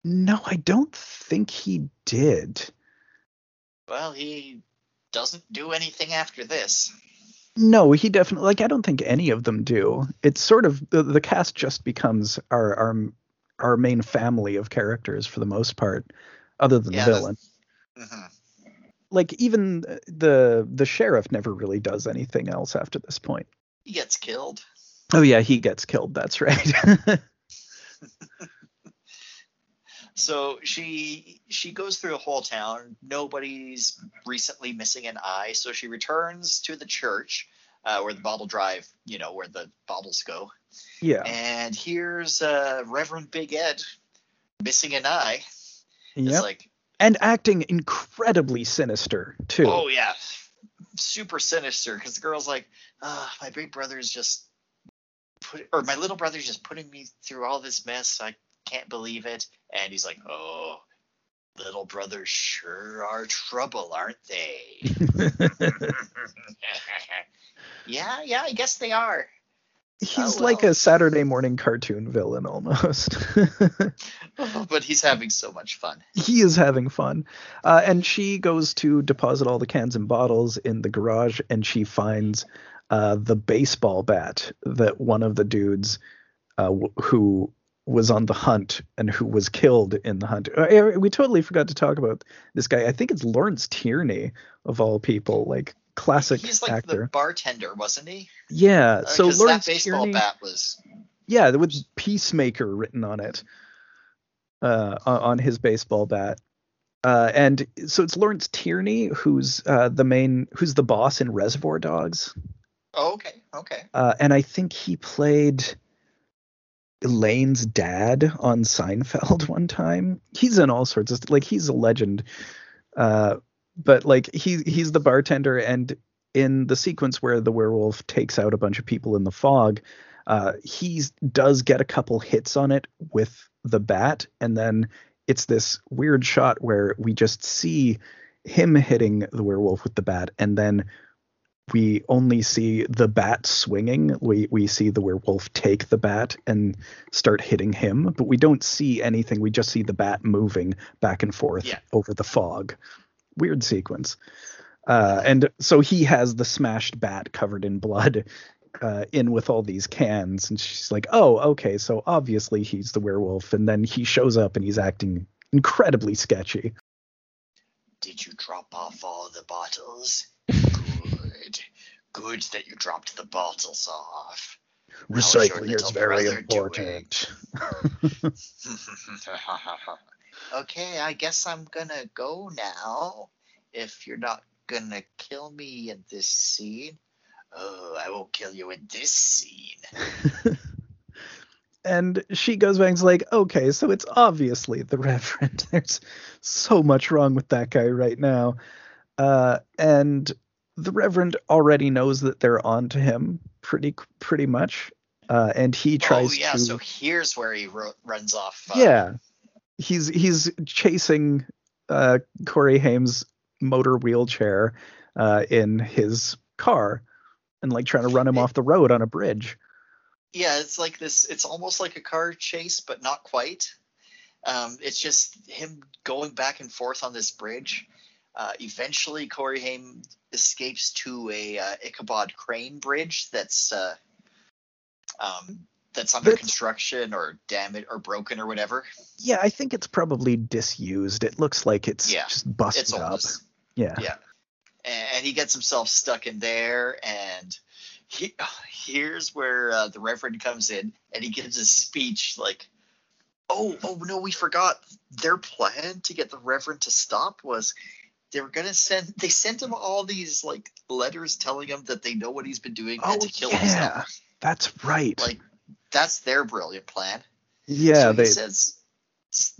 No, I don't think he did. Well, he doesn't do anything after this. No, he definitely like I don't think any of them do. It's sort of the, the cast just becomes our our our main family of characters for the most part, other than Yeah, the villain. hmm like even the the sheriff never really does anything else after this point. He gets killed. Oh yeah, he gets killed. That's right. So she she goes through the whole town. Nobody's recently missing an eye. So she returns to the church uh, where the bottle drive, you know, where the bottles go. yeah, And here's uh, Reverend Big Ed missing an eye. yeah, It's like, and acting incredibly sinister too. oh yeah, super sinister. Because the girl's like, uh, my big brother's just put, or my little brother's just putting me through all this mess. I can't believe it. And he's like, oh, little brothers sure are trouble, aren't they? yeah, yeah, I guess they are. He's Oh, like a Saturday morning cartoon villain almost. but he's having so much fun. he is having fun. Uh, and she goes to deposit all the cans and bottles in the garage, and she finds uh, the baseball bat that one of the dudes uh, w- who was on the hunt and who was killed in the hunt. Uh, eh, we totally forgot to talk about this guy. I think it's Lawrence Tierney of all people, like classic He's like the bartender, wasn't he? Yeah. Uh, so Lawrence that baseball Tierney. bat was Yeah, with Peacemaker written on it, uh, on on his baseball bat. Uh, and so it's Lawrence Tierney who's uh, the main, who's the boss in Reservoir Dogs, Oh, okay, okay. uh, and I think he played Elaine's dad on Seinfeld one time. He's in all sorts of like he's a legend. Uh, but like he he's the bartender, and in the sequence where the werewolf takes out a bunch of people in the fog, uh, he does get a couple hits on it with the bat, and then it's this weird shot where we just see him hitting the werewolf with the bat, and then we only see the bat swinging. We we see the werewolf take the bat and start hitting him, but we don't see anything. We just see the bat moving back and forth Yeah. over the fog. Weird sequence. Uh, and so he has the smashed bat covered in blood uh, in with all these cans, and she's like, "Oh, okay, so obviously he's the werewolf." And then he shows up and he's acting incredibly sketchy. Did you drop off all the bottles? Good. That you dropped the bottles off. Recycling is very important. okay, I guess I'm gonna go now. If you're not gonna kill me in this scene. Oh, I won't kill you in this scene. and she goes back and's like, okay, so it's obviously the Reverend. There's so much wrong with that guy right now. Uh, and the Reverend already knows that they're on to him pretty pretty much. Uh, and he tries oh yeah, to so here's where he ro- runs off. uh, yeah he's he's chasing uh corey haim's motor wheelchair uh in his car and like trying to run him It- off the road on a bridge Yeah, it's like this. It's almost like a car chase, but not quite. Um, it's just him going back and forth on this bridge. Uh, eventually, Corey Haim escapes to a uh, Ichabod Crane bridge that's uh, um, that's under That's- construction or damaged or broken or whatever. Yeah, I think it's probably disused. It looks like it's Yeah, just busted It's up. Yeah. yeah. and he gets himself stuck in there and he here's where uh, the reverend comes in and he gives a speech like oh oh no we forgot their plan to get the reverend to stop was they were gonna send they sent him all these like letters telling him that they know what he's been doing and Oh, to kill yeah. himself That's right. like that's their brilliant plan yeah, so they he says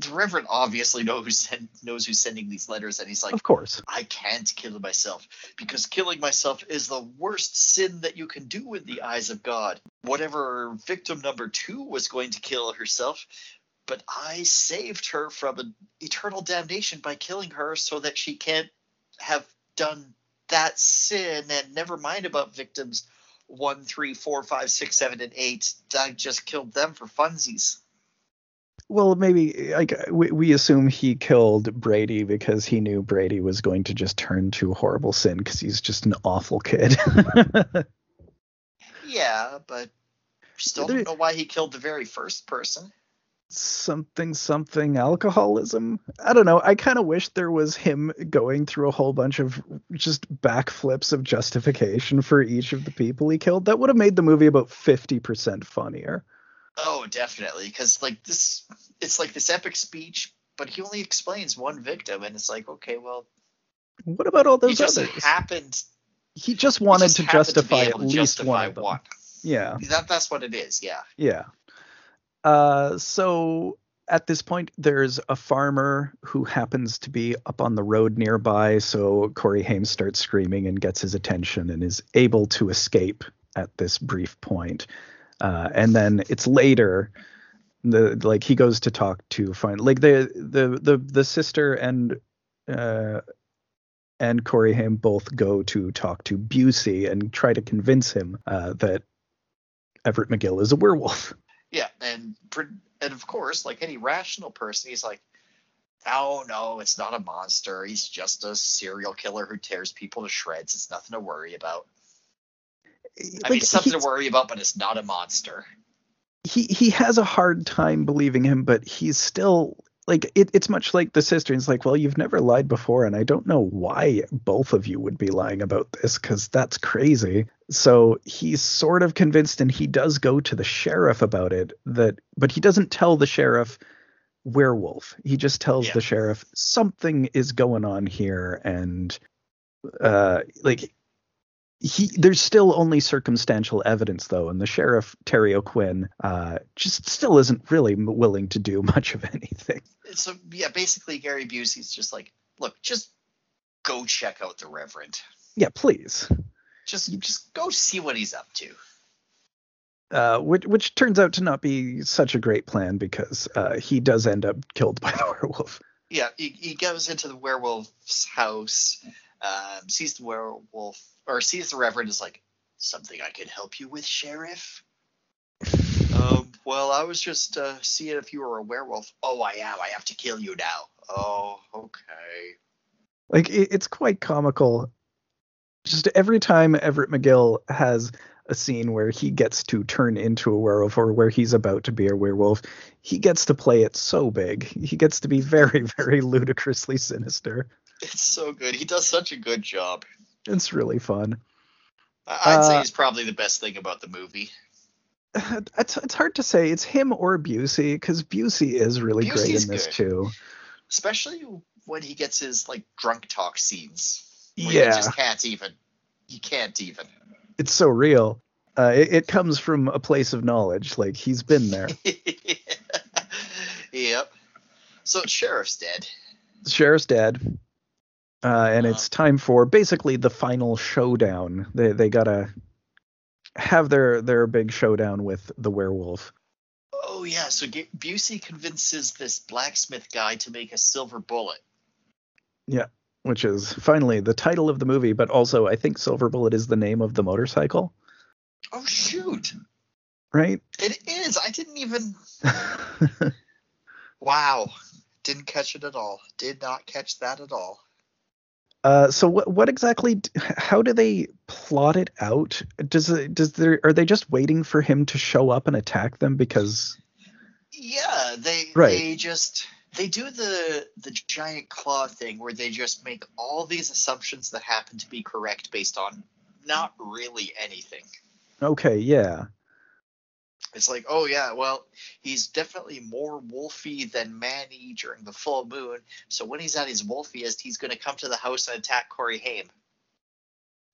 the reverend obviously knows who's send, knows who's sending these letters and he's like of course. I can't kill myself because killing myself is the worst sin that you can do in the eyes of God. Whatever victim number two was going to kill herself, but I saved her from an eternal damnation by killing her so that she can't have done that sin and never mind about victims one, three, four, five, six, seven, and eight. I just killed them for funsies. Well, maybe like we, we assume he killed Brady because he knew Brady was going to just turn to horrible sin because he's just an awful kid. Yeah, but still don't know why he killed the very first person. Something something alcoholism. I don't know. I kind of wish there was him going through a whole bunch of just backflips of justification for each of the people he killed. That would have made the movie about 50% funnier. Oh, definitely, because like this, it's like this epic speech, but he only explains one victim, and it's like, okay, well, What about all he those just others? happened. he just he wanted just to justify be at least justify one one. Yeah. That that's what it is. Yeah. Yeah. Uh, so at this point, there's a farmer who happens to be up on the road nearby. So Corey Haim starts screaming and gets his attention and is able to escape at this brief point. Uh, and then it's later. The like he goes to talk to find like the the the the sister and uh and Corey Haim both go to talk to Busey and try to convince him uh, that Everett McGill is a werewolf. Yeah, and and of course, like any rational person, he's like, "Oh no, it's not a monster. He's just a serial killer who tears people to shreds. It's nothing to worry about. I Like, mean, something to worry about, but it's not a monster." he he has a hard time believing him, but he's still like it, it's much like the sister. It's like, well, you've never lied before, and I don't know why both of you would be lying about this because that's crazy. So he's sort of convinced, and he does go to the sheriff about it. That, but he doesn't tell the sheriff werewolf. He just tells Yeah. the sheriff something is going on here, and uh, like he there's still only circumstantial evidence though and the sheriff terry o'quinn uh just still isn't really willing to do much of anything So yeah, basically, Gary Busey's just like, "Look, just go check out the Reverend. yeah please Just just go see what he's up to." uh which which turns out to not be such a great plan because uh he does end up killed by the werewolf Yeah, he, he goes into the werewolf's house, um, sees the werewolf, or sees the Reverend, is like, "Something I can help you with, Sheriff." Um, well, I was just uh, seeing if you were a werewolf. Oh, I am. I have to kill you now. Oh, okay. like it, it's quite comical just every time everett mcgill has a scene where he gets to turn into a werewolf or where he's about to be a werewolf he gets to play it so big he gets to be very very ludicrously sinister It's so good. He does such a good job. It's really fun I'd say Uh, he's probably the best thing about the movie. it's, it's hard to say it's him or busey because busey is really great in this good. too especially when he gets his like drunk talk scenes. Yeah. he just can't even. He can't even. it's so real uh, it, it comes from a place of knowledge like he's been there yep. So sheriff's dead. the sheriff's dead uh, and Uh-huh. it's time for basically the final showdown they they gotta have their their big showdown with the werewolf Oh yeah. So G- Busey convinces this blacksmith guy to make a silver bullet. Yeah, which is finally the title of the movie but also i think silver bullet is the name of the motorcycle Oh shoot. right? It is. I didn't even. wow. Didn't catch it at all. Did not catch that at all. Uh, so what what exactly? How do they plot it out? Does does there are they just waiting for him to show up and attack them because? Yeah, they Right. they just they do the the giant claw thing where they just make all these assumptions that happen to be correct based on not really anything. Okay, yeah, It's like, oh yeah, well, he's definitely more wolfy than Manny during the full moon. So when he's at his wolfiest, he's going to come to the house and attack Corey Haim.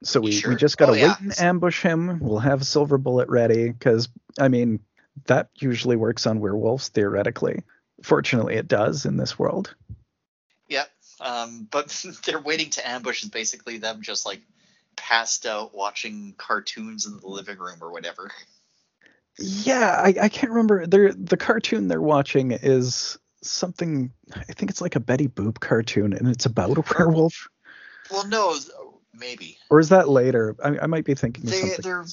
so we, Sure. we just gotta Oh, yeah. wait and ambush him. We'll have silver bullet ready because I mean that usually works on werewolves theoretically. Fortunately, it does in this world. Yep. Um, but they're waiting to ambush is basically them just like passed out watching cartoons in the living room or whatever. Yeah, I, I can't remember. They're, the cartoon they're watching is something. I think it's like a Betty Boop cartoon, and it's about a werewolf. Well, no, maybe Or is that later? I, I might be thinking of they something. they're.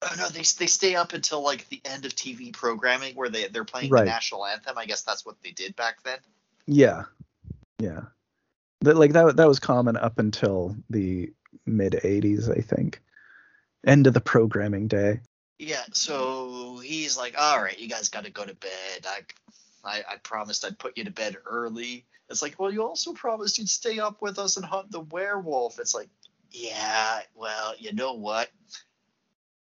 Oh no, they they stay up until like the end of TV programming where they they're playing Right. the national anthem. I guess that's what they did back then. Yeah, yeah. That like that that was common up until the mid '80s, I think. End of the programming day. Yeah, so he's like, "All right, you guys got to go to bed. I, I, I promised I'd put you to bed early." It's like, "Well, you also promised you'd stay up with us and hunt the werewolf." It's like, "Yeah, well, you know what?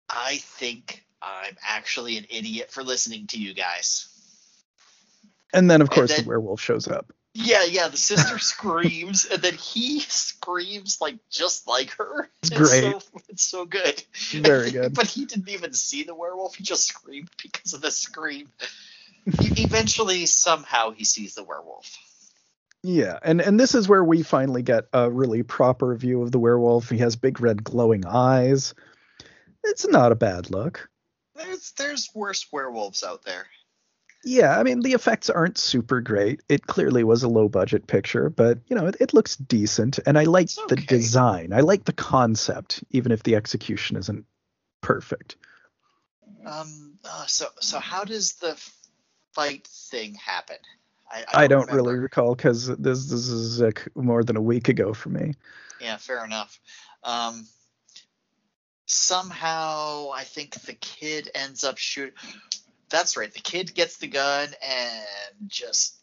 I think I'm actually an idiot for listening to you guys." And then of course then- the werewolf shows up. Yeah, yeah. The sister screams, and then he screams like just like her. It's great. So, it's so good. Very good. but he didn't even see the werewolf. He just screamed because of the scream. Eventually, somehow, he sees the werewolf. Yeah, and and this is where we finally get a really proper view of the werewolf. He has big red glowing eyes. It's not a bad look. There's there's worse werewolves out there. Yeah, I mean the effects aren't super great. It clearly was a low budget picture, but you know it, it looks decent, and I like It's the design. I like the concept, even if the execution isn't perfect. Um. Uh, so so how does the fight thing happen? I, I don't remember. really recall because this this is like more than a week ago for me. Yeah, fair enough. Um. Somehow, I think the kid ends up shooting. That's right. The kid gets the gun and just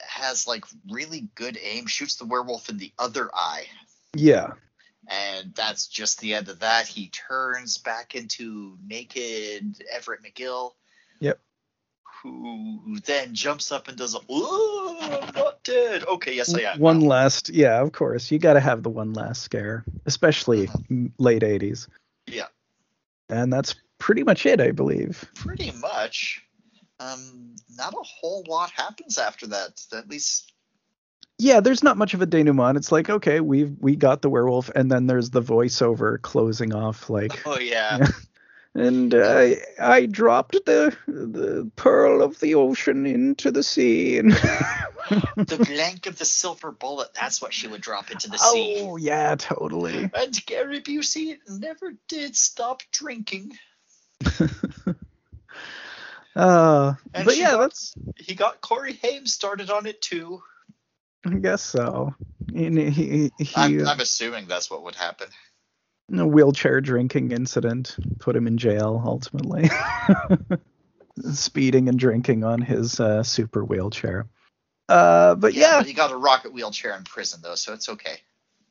has like really good aim. Shoots the werewolf in the other eye. Yeah, and that's just the end of that. He turns back into naked Everett McGill. Yep. Who then jumps up and does a, "Oh, I'm not dead." Okay, yes I am. one now." last. Yeah, of course, you got to have the one last scare, especially m- late '80s. Yeah, And that's pretty much it, I believe. pretty much. Um, not a whole lot happens after that. At least, Yeah, there's not much of a denouement. It's like, okay, we've we got the werewolf, and then there's the voiceover closing off, like, oh yeah, and I I dropped the the pearl of the ocean into the sea. And the blank of the silver bullet. That's what she would drop into the sea. oh yeah, totally. And Gary Busey never did stop drinking. Uh, And but yeah, got- that's He got Corey Haim started on it too. I guess so. And he he, I'm, uh, I'm assuming that's what would happen. a wheelchair drinking incident put him in jail ultimately. Speeding and drinking on his uh, super wheelchair. Uh, but yeah, but he got a rocket wheelchair in prison though, so it's okay.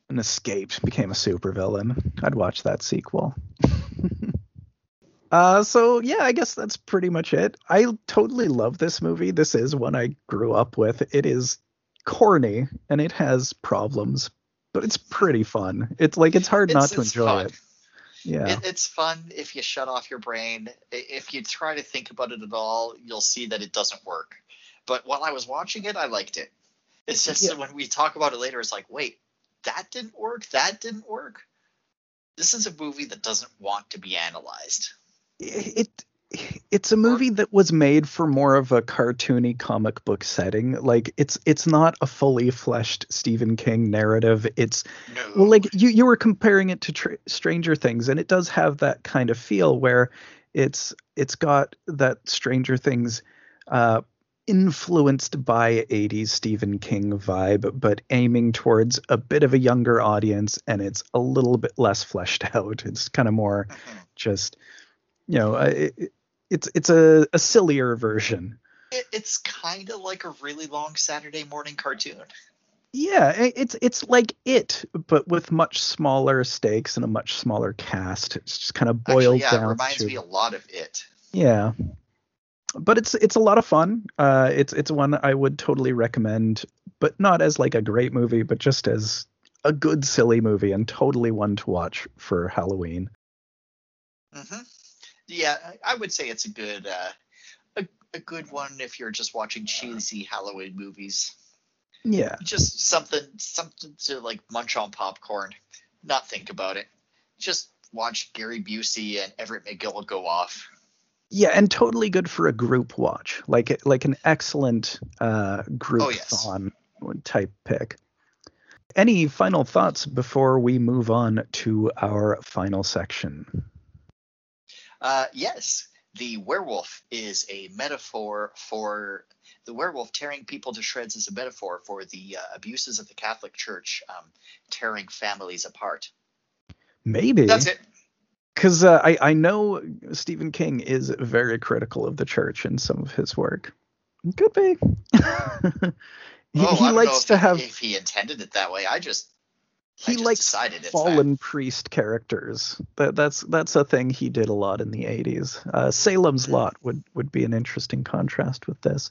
and escaped, became a supervillain. I'd watch that sequel. uh, so yeah, I guess that's pretty much it. I totally love this movie. This is one I grew up with. It is corny and it has problems, but it's pretty fun. It's like it's hard not to enjoy fun. it. Yeah. It, it's fun if you shut off your brain. If you try to think about it at all, you'll see that it doesn't work. But while I was watching it, I liked it. It's just Yeah. when we talk about it later, it's like, wait, that didn't work. That didn't work. This is a movie that doesn't want to be analyzed. It it's a movie that was made for more of a cartoony comic book setting. Like it's it's not a fully fleshed Stephen King narrative. It's No. well, like you you were comparing it to Tr- Stranger Things, and it does have that kind of feel where it's it's got that Stranger Things uh, influenced by 80s Stephen King vibe, but aiming towards a bit of a younger audience, and it's a little bit less fleshed out. It's kind of more Mhm. just you know it, it- it's it's a, a sillier version. It, it's kind of like a really long Saturday morning cartoon. Yeah, it's it's like it, but with much smaller stakes and a much smaller cast. It's just kind of boiled Actually, yeah, down it reminds to me a lot of it. yeah. But it's it's a lot of fun. Uh, it's it's one I would totally recommend, but not as like a great movie, but just as a good silly movie and totally one to watch for Halloween. hmm Yeah, I- would say it's a good uh, a, a good one if you're just watching cheesy Halloween movies. Yeah, Just something something to like munch on popcorn, not think about it. Just watch Gary Busey and Everett McGill go off. yeah, and totally good for a group watch, like like an excellent uh, group Oh, yes. thon type pick. Any final thoughts before we move on to our final section? Uh, yes, the werewolf is a metaphor for the werewolf tearing people to shreds is a metaphor for the uh, abuses of the Catholic Church um, tearing families apart. Maybe That's it. because uh, I I know Stephen King is very critical of the church in some of his work. Could be. he oh, he I don't know likes if to he, have if he intended it that way. I just he likes fallen priest characters. That that's that's a thing he did a lot in the 80s. Uh, Salem's Lot would would be an interesting contrast with this.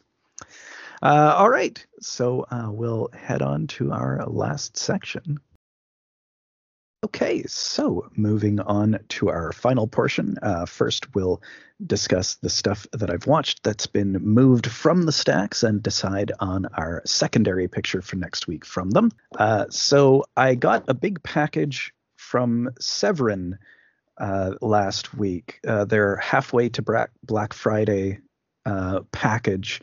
Uh, all right, so uh, we'll head on to our last section. Okay, so moving on to our final portion. Uh, first, we'll discuss the stuff that I've watched that's been moved from the stacks and decide on our secondary picture for next week from them. Uh, so I got a big package from Severin uh, last week. Uh, they're halfway to Black, Black Friday uh, package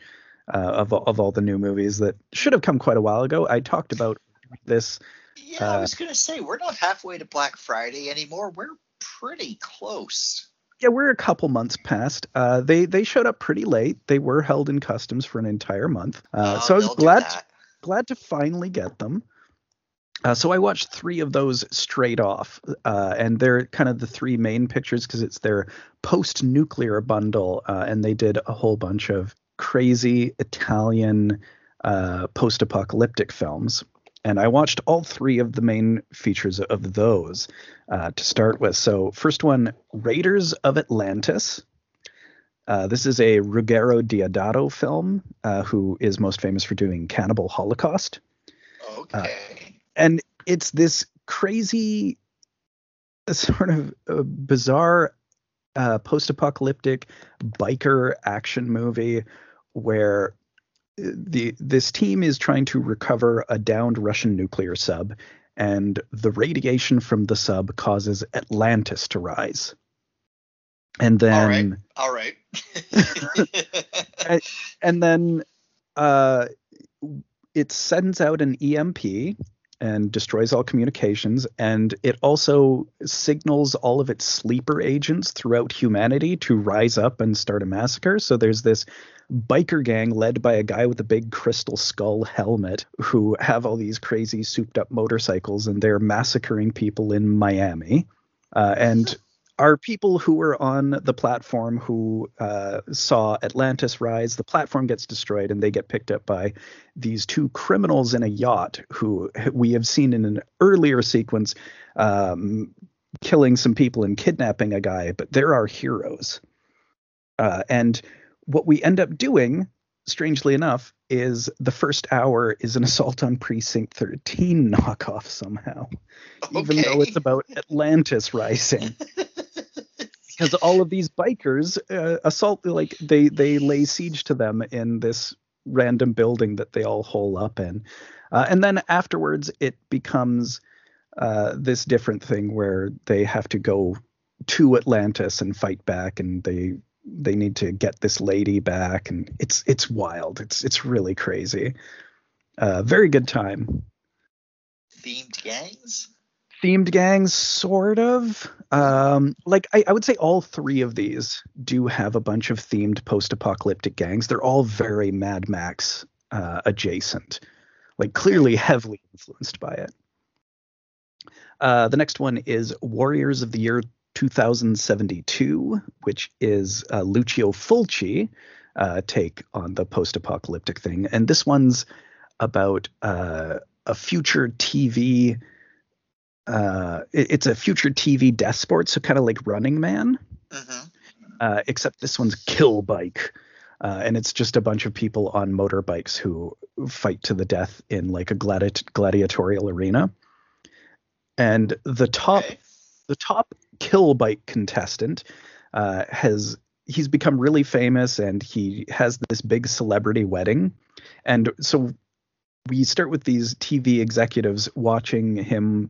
uh, of of all the new movies that should have come quite a while ago. I talked about this. Yeah, I uh, was gonna say we're not halfway to Black Friday anymore. We're pretty close. Yeah, we're a couple months past. Uh, they they showed up pretty late. They were held in customs for an entire month. Uh, Uh, so I was glad that. glad to finally get them. Uh, so I watched three of those straight off, uh, and they're kind of the three main pictures because it's their post-nuclear bundle, uh, and they did a whole bunch of crazy Italian uh, post-apocalyptic films. And I watched all three of the main features of those uh, to start with. So first one, Raiders of Atlantis. Uh, this is a Ruggero Deodato film, uh, who is most famous for doing Cannibal Holocaust Okay. and it's this crazy sort of uh, bizarre uh, post-apocalyptic biker action movie where uh, the this team is trying to recover a downed Russian nuclear sub and the radiation from the sub causes Atlantis to rise. And then all right, all right. and then uh, it sends out an EMP and destroys all communications, and it also signals all of its sleeper agents throughout humanity to rise up and start a massacre. So there's this biker gang led by a guy with a big crystal skull helmet who have all these crazy souped up motorcycles, and they're massacring people in Miami. Uh, and are people who were on the platform who uh, saw Atlantis rise. The platform gets destroyed, and they get picked up by these two criminals in a yacht who we have seen in an earlier sequence um, killing some people and kidnapping a guy, but they're our heroes. Uh, and what we end up doing, strangely enough, is the first hour is an assault on Precinct 13 knockoff somehow, even though it's about Atlantis rising because all of these bikers uh, assault like they they lay siege to them in this random building that they all hole up in uh, and then afterwards it becomes uh, this different thing where they have to go to atlantis and fight back and they they need to get this lady back, and it's it's wild. It's it's really crazy. Uh, very good time. Themed gangs. Themed gangs, sort of. Um, like I, I would say all three of these do have a bunch of themed post-apocalyptic gangs. They're all very Mad Max uh, adjacent, like clearly heavily influenced by it. Uh, the next one is Warriors of the Year 2072, which is uh, Lucio Fulci uh, take on the post-apocalyptic thing, and this one's about uh, a future TV. Uh, it, it's a future TV death sport, so kind of like Running Man, Mm-hmm. uh, except this one's Kill Bike. Uh, and it's just a bunch of people on motorbikes who fight to the death in like a gladi- gladiatorial arena. And the top Okay. the top kill bike contestant uh, has he's become really famous and he has this big celebrity wedding and so we start with these tv executives watching him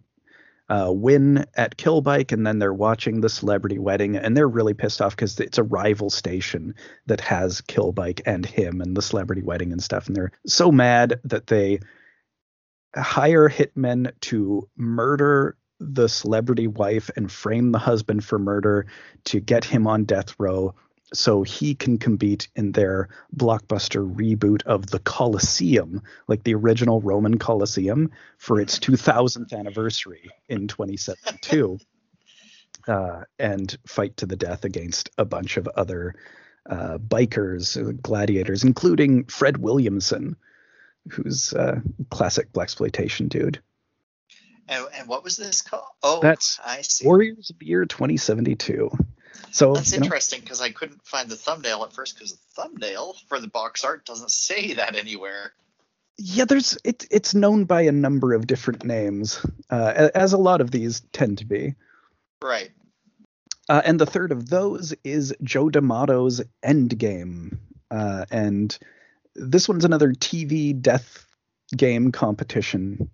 uh, win at Killbike, and then they're watching the celebrity wedding and they're really pissed off because it's a rival station that has Killbike and him and the celebrity wedding and stuff and they're so mad that they hire hitmen to murder the celebrity wife and frame the husband for murder to get him on death row so he can compete in their blockbuster reboot of the Colosseum, like the original Roman Colosseum, for its 2000th anniversary in 2072, uh, and fight to the death against a bunch of other uh, bikers, uh, gladiators, including Fred Williamson, who's a classic blaxploitation dude. And, and what was this called? Oh, That's I see. Warriors of the Year 2072. So That's interesting because I couldn't find the thumbnail at first because the thumbnail for the box art doesn't say that anywhere. yeah, there's it, it's known by a number of different names, uh, as a lot of these tend to be. Right. Uh, and the third of those is Joe D'Amato's Endgame, uh, and this one's another TV death game competition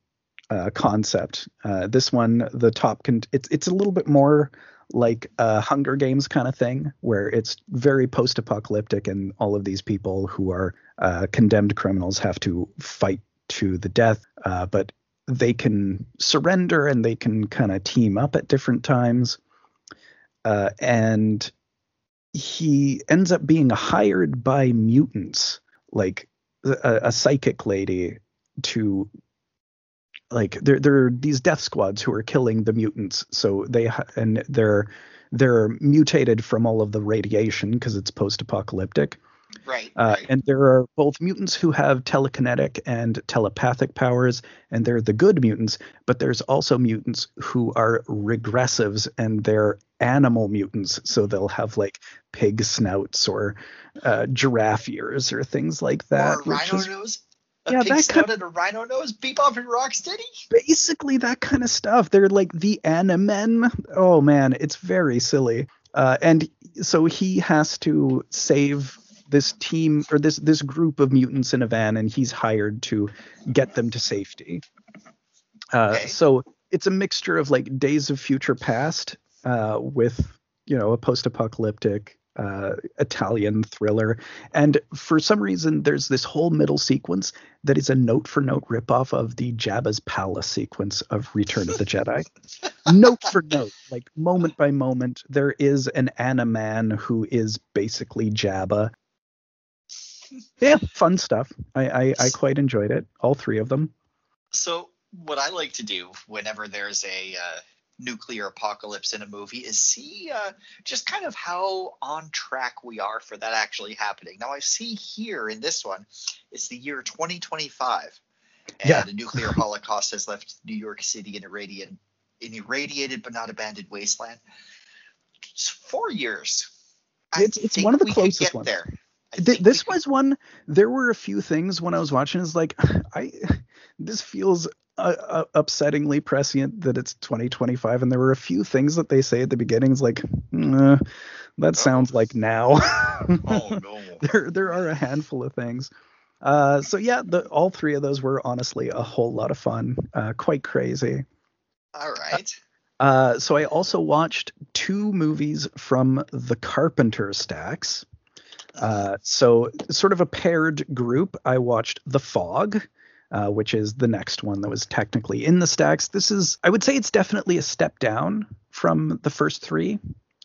uh, concept. Uh, this one, the top, con- it's it's a little bit more like a Hunger Games kind of thing, where it's very post-apocalyptic, and all of these people who are uh, condemned criminals have to fight to the death, uh, but they can surrender and they can kind of team up at different times. Uh, and he ends up being hired by mutants, like a, a psychic lady, to like there there are these death squads who are killing the mutants. So they ha- and they're they're mutated from all of the radiation because it's post-apocalyptic. Right. Uh, right. And there are both mutants who have telekinetic and telepathic powers, and they're the good mutants. But there's also mutants who are regressives, and they're animal mutants. So they'll have like pig snouts or uh, giraffe ears or things like that. or rhino nose. A Yeah, pig that snout kind- and a rhino nose. Bebop and Rocksteady. basically that kind of stuff. They're like the Animen. Oh man, it's very silly. Uh, and so he has to save this team or this this group of mutants in a van, and he's hired to get them to safety. Uh, Okay. So it's a mixture of like Days of Future Past uh, with you know a post-apocalyptic uh, Italian thriller, and for some reason there's this whole middle sequence that is a note-for-note ripoff of the Jabba's palace sequence of Return of the Jedi. note for note, like moment by moment, there is an Animan who is basically Jabba. Yeah, fun stuff. I, I I quite enjoyed it. All three of them. So what I like to do whenever there's a uh, nuclear apocalypse in a movie is see uh, just kind of how on track we are for that actually happening. Now I see here in this one, it's the year 2025, and Yeah. the nuclear holocaust has left New York City an irradiated, an irradiated but not abandoned wasteland. It's four years. I It's- it's one of the closest ones. There. Th- this could- was one. There were a few things when I was watching. Is like, I this feels uh, uh, upsettingly prescient that it's 2025, and there were a few things that they say at the beginning. Is like, "Nah, that sounds like now. Oh no. there there are a handful of things. Uh, so yeah, the all three of those were honestly a whole lot of fun. Uh, quite crazy. All right. Uh, so I also watched two movies from the Carpenter stacks. Uh, so sort of a paired group. I watched The Fog, uh, which is the next one that was technically in the stacks. This is, I would say, it's definitely a step down from the first three.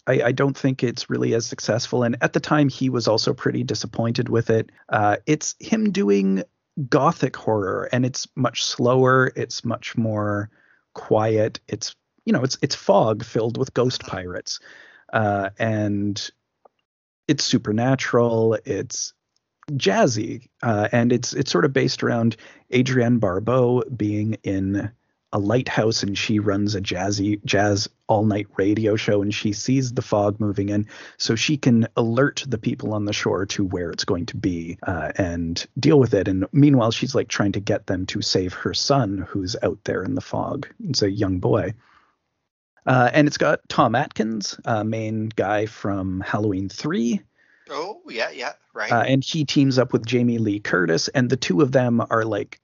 I, I, don't think it's really as successful. And at the time, he was also pretty disappointed with it. Uh, it's him doing gothic horror, and it's much slower. It's much more quiet. It's you know, it's it's fog filled with ghost pirates, uh, and it's supernatural. It's jazzy, uh, and it's it's sort of based around Adrienne Barbeau being in a lighthouse and she runs a jazzy jazz all night radio show and she sees the fog moving in so she can alert the people on the shore to where it's going to be uh, and deal with it. And meanwhile she's like trying to get them to save her son who's out there in the fog. It's a young boy. Uh, and it's got tom atkins uh, main guy from halloween 3 Oh yeah, yeah, right. Uh, and he teams up with Jamie Lee Curtis, and the two of them are like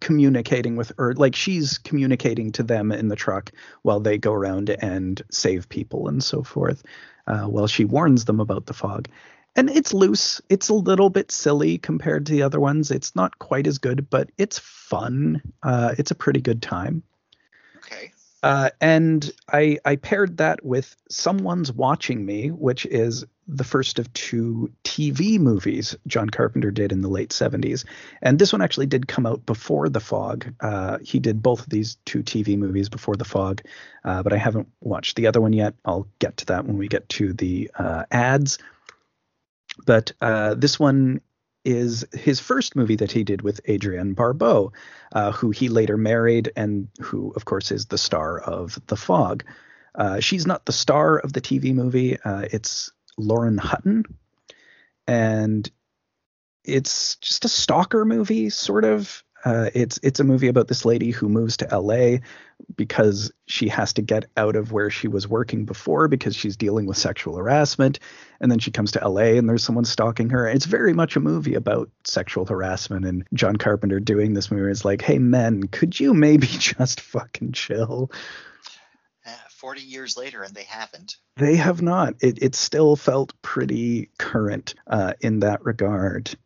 communicating with or like she's communicating to them in the truck while they go around and save people and so forth uh, while she warns them about the fog. And it's loose. It's a little bit silly compared to the other ones. It's not quite as good but it's fun. Uh, it's a pretty good time uh, and I, I paired that with Someone's Watching Me, which is the first of two TV movies John Carpenter did in the late 70s. And this one actually did come out before The Fog. Uh, he did both of these two TV movies before The Fog, uh, but I haven't watched the other one yet. I'll get to that when we get to the uh, ads. But uh, this one is his first movie that he did with Adrienne Barbeau, uh, who he later married and who, of course, is the star of The Fog. Uh, she's not the star of the TV movie. Uh, it's Lauren Hutton, and it's just a stalker movie, sort of. Uh, it's it's a movie about this lady who moves to LA because she has to get out of where she was working before because she's dealing with sexual harassment, and then she comes to LA and there's someone stalking her. It's very much a movie about sexual harassment, and John Carpenter doing this movie is like, hey men, could you maybe just fucking chill? 40 years later and they haven't. They have not. It, it still felt pretty current uh, in that regard.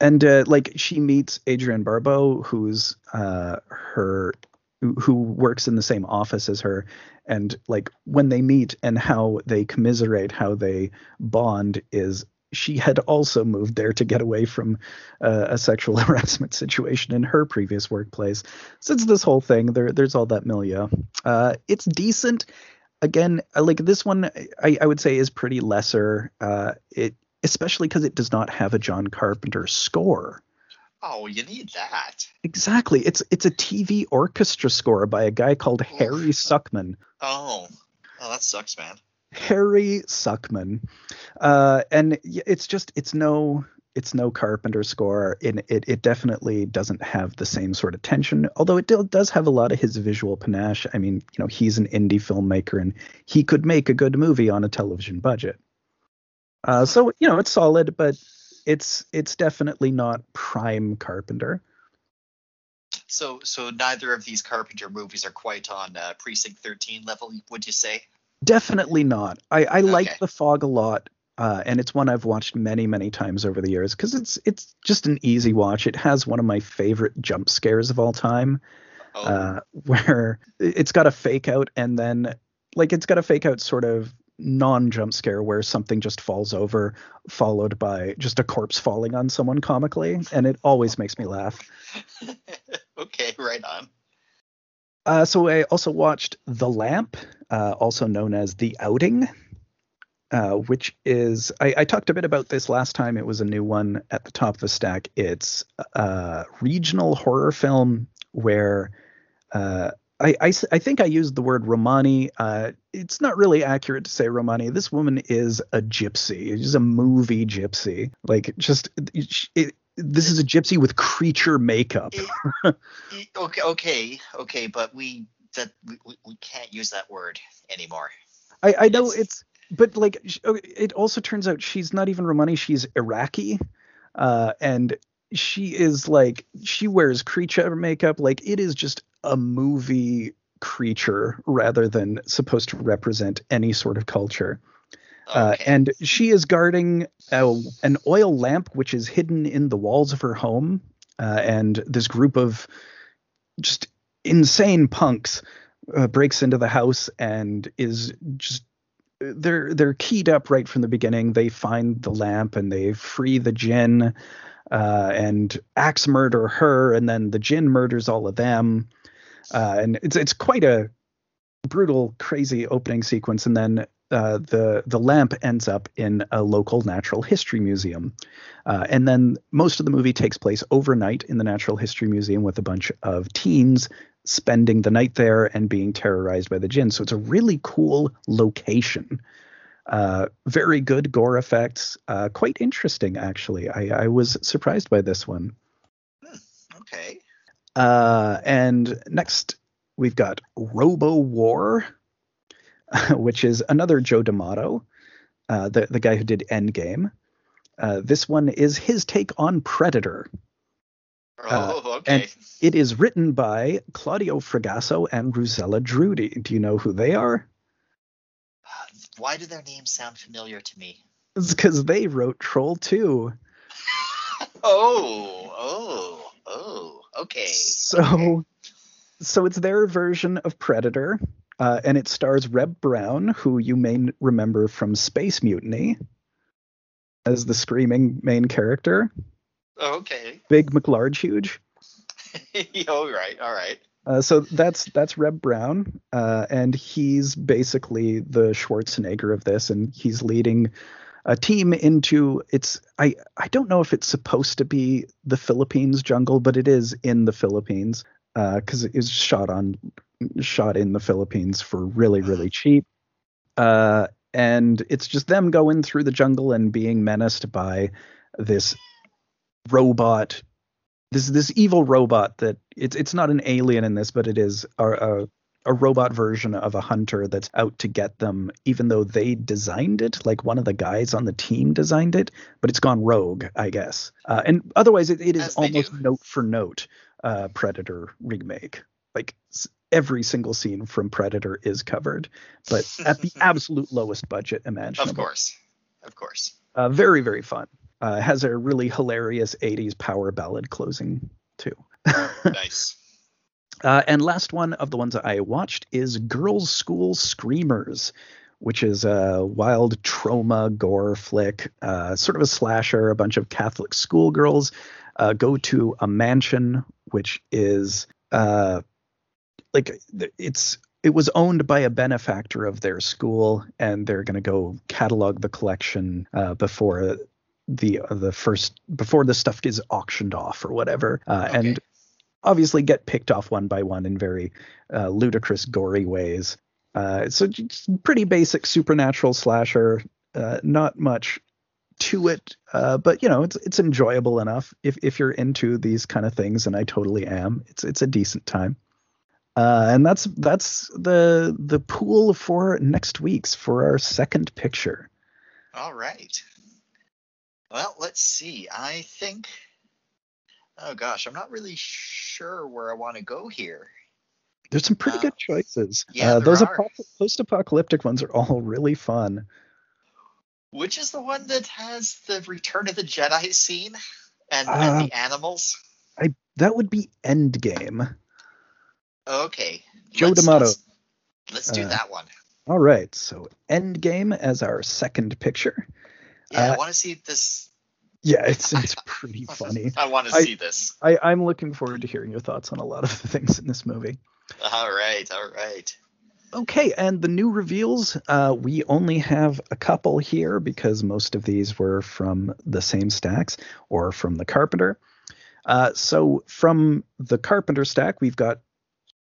And uh, like she meets Adrienne Barbeau, who's uh, her who works in the same office as her and like when they meet and how they commiserate how they bond is she had also moved there to get away from uh, a sexual harassment situation in her previous workplace. It's this whole thing. There, there's all that milieu. Uh, it's decent. Again, like this one, I, I would say is pretty lesser. Uh, it especially because it does not have a John Carpenter score. Oh, you need that. Exactly. It's it's a TV orchestra score by a guy called Oof. Harry Sukman. Oh, oh, that sucks, man. Harry Sukman, uh, and it's just it's no it's no Carpenter score. It, it it definitely doesn't have the same sort of tension, although it does have a lot of his visual panache. I mean, you know, he's an indie filmmaker and he could make a good movie on a television budget. Uh, so you know, it's solid, but it's it's definitely not prime Carpenter. So so neither of these Carpenter movies are quite on uh, Precinct 13 level, would you say? Definitely not. I, I okay. like The Fog a lot, uh, and it's one I've watched many, many times over the years because it's it's just an easy watch. It has one of my favorite jump scares of all time, oh. uh, where it's got a fake out and then like it's got a fake out sort of non jump scare where something just falls over, followed by just a corpse falling on someone comically, and it always makes me laugh. okay, right on. Uh, so I also watched The Lamp, uh, also known as The Outing, uh, which is I, I, talked a bit about this last time. It was a new one at the top of the stack. It's a regional horror film where uh, I, I, I, think I used the word Romani. Uh, it's not really accurate to say Romani. This woman is a gypsy. She's a movie gypsy. Like just it, it, this is a gypsy with creature makeup. okay, okay, okay, but we that we, we can't use that word anymore. I, I know it's, it's but like it also turns out she's not even Romani. She's Iraqi, uh, and she is like she wears creature makeup. Like it is just a movie creature rather than supposed to represent any sort of culture. Uh, and she is guarding a, an oil lamp which is hidden in the walls of her home. Uh, and this group of just insane punks uh, breaks into the house and is just they're they're keyed up right from the beginning. They find the lamp and they free the Jinn uh, and axe murder her, and then the Jinn murders all of them. Uh, and it's it's quite a brutal, crazy opening sequence, and then uh, the the lamp ends up in a local natural history museum, uh, and then most of the movie takes place overnight in the natural history museum with a bunch of teens spending the night there and being terrorized by the jinn. So it's a really cool location. Uh, very good gore effects. Uh, quite interesting, actually. I, I was surprised by this one. okay. Uh, and next, we've got Robo War, which is another Joe D'Amato, uh, the the guy who did Endgame. Uh, this one is his take on Predator. Oh, okay. and- It is written by Claudio Fragasso and Rossella Drudi. Do you know who they are? Why do their names sound familiar to me? It's because they wrote Troll 2. Oh, oh, oh. Okay. So, so it's their version of Predator, uh, and it stars Reb Brown, who you may remember from Space Mutiny as the screaming main character. Okay. Big McLarge huge. all right. All right. Uh, so that's that's Reb Brown, uh, and he's basically the Schwarzenegger of this, and he's leading a team into it's I I don't know if it's supposed to be the Philippines jungle, but it is in the Philippines uh, because it was shot on shot in the Philippines for really really cheap, uh, and it's just them going through the jungle and being menaced by this robot this this evil robot that it's it's not an alien in this, but it is a, a a robot version of a hunter that's out to get them, even though they designed it. Like one of the guys on the team designed it, but it's gone rogue, I guess. Uh, and otherwise, it, it is almost do. note for note uh, Predator remake. Like every single scene from Predator is covered, but at the absolute lowest budget imaginable. Of course. Of course. Uh, very, very fun. Uh, has a really hilarious 80s power ballad closing, too. Nice. Uh, and last one of the ones that I watched is Girls' School Screamers, which is a wild trauma gore flick, uh, sort of a slasher. A bunch of Catholic schoolgirls uh, go to a mansion, which is uh, like it's it was owned by a benefactor of their school, and they're going to go catalog the collection uh, before the the first before the stuff is auctioned off or whatever. Uh, Okay. And obviously get picked off one by one in very uh, ludicrous, gory ways. Uh, so pretty basic supernatural slasher. Uh, not much to it, uh, but you know it's it's enjoyable enough if if you're into these kind of things, and I totally am. It's it's a decent time. Uh, and that's that's the the pool for next week's for our second picture. All right. Well, let's see. I think. Oh gosh, I'm not really sure where I want to go here. There's some pretty Uh, good choices. yeah, uh, those are. post-apocalyptic ones are all really fun. Which is the one that has the Return of the Jedi scene and, Uh, and the animals? That would be Endgame. Okay. Joe let's- D'Amato. Let's, let's do Uh, that one. All right, so Endgame as our second picture. Yeah, I uh, want to see this. Yeah, it's it's pretty funny. I want to see this. I, I'm looking forward to hearing your thoughts on a lot of the things in this movie. All right, all right. Okay, and the new reveals, uh, we only have a couple here because most of these were from the same stacks or from the Carpenter. Uh, so from the Carpenter stack, we've got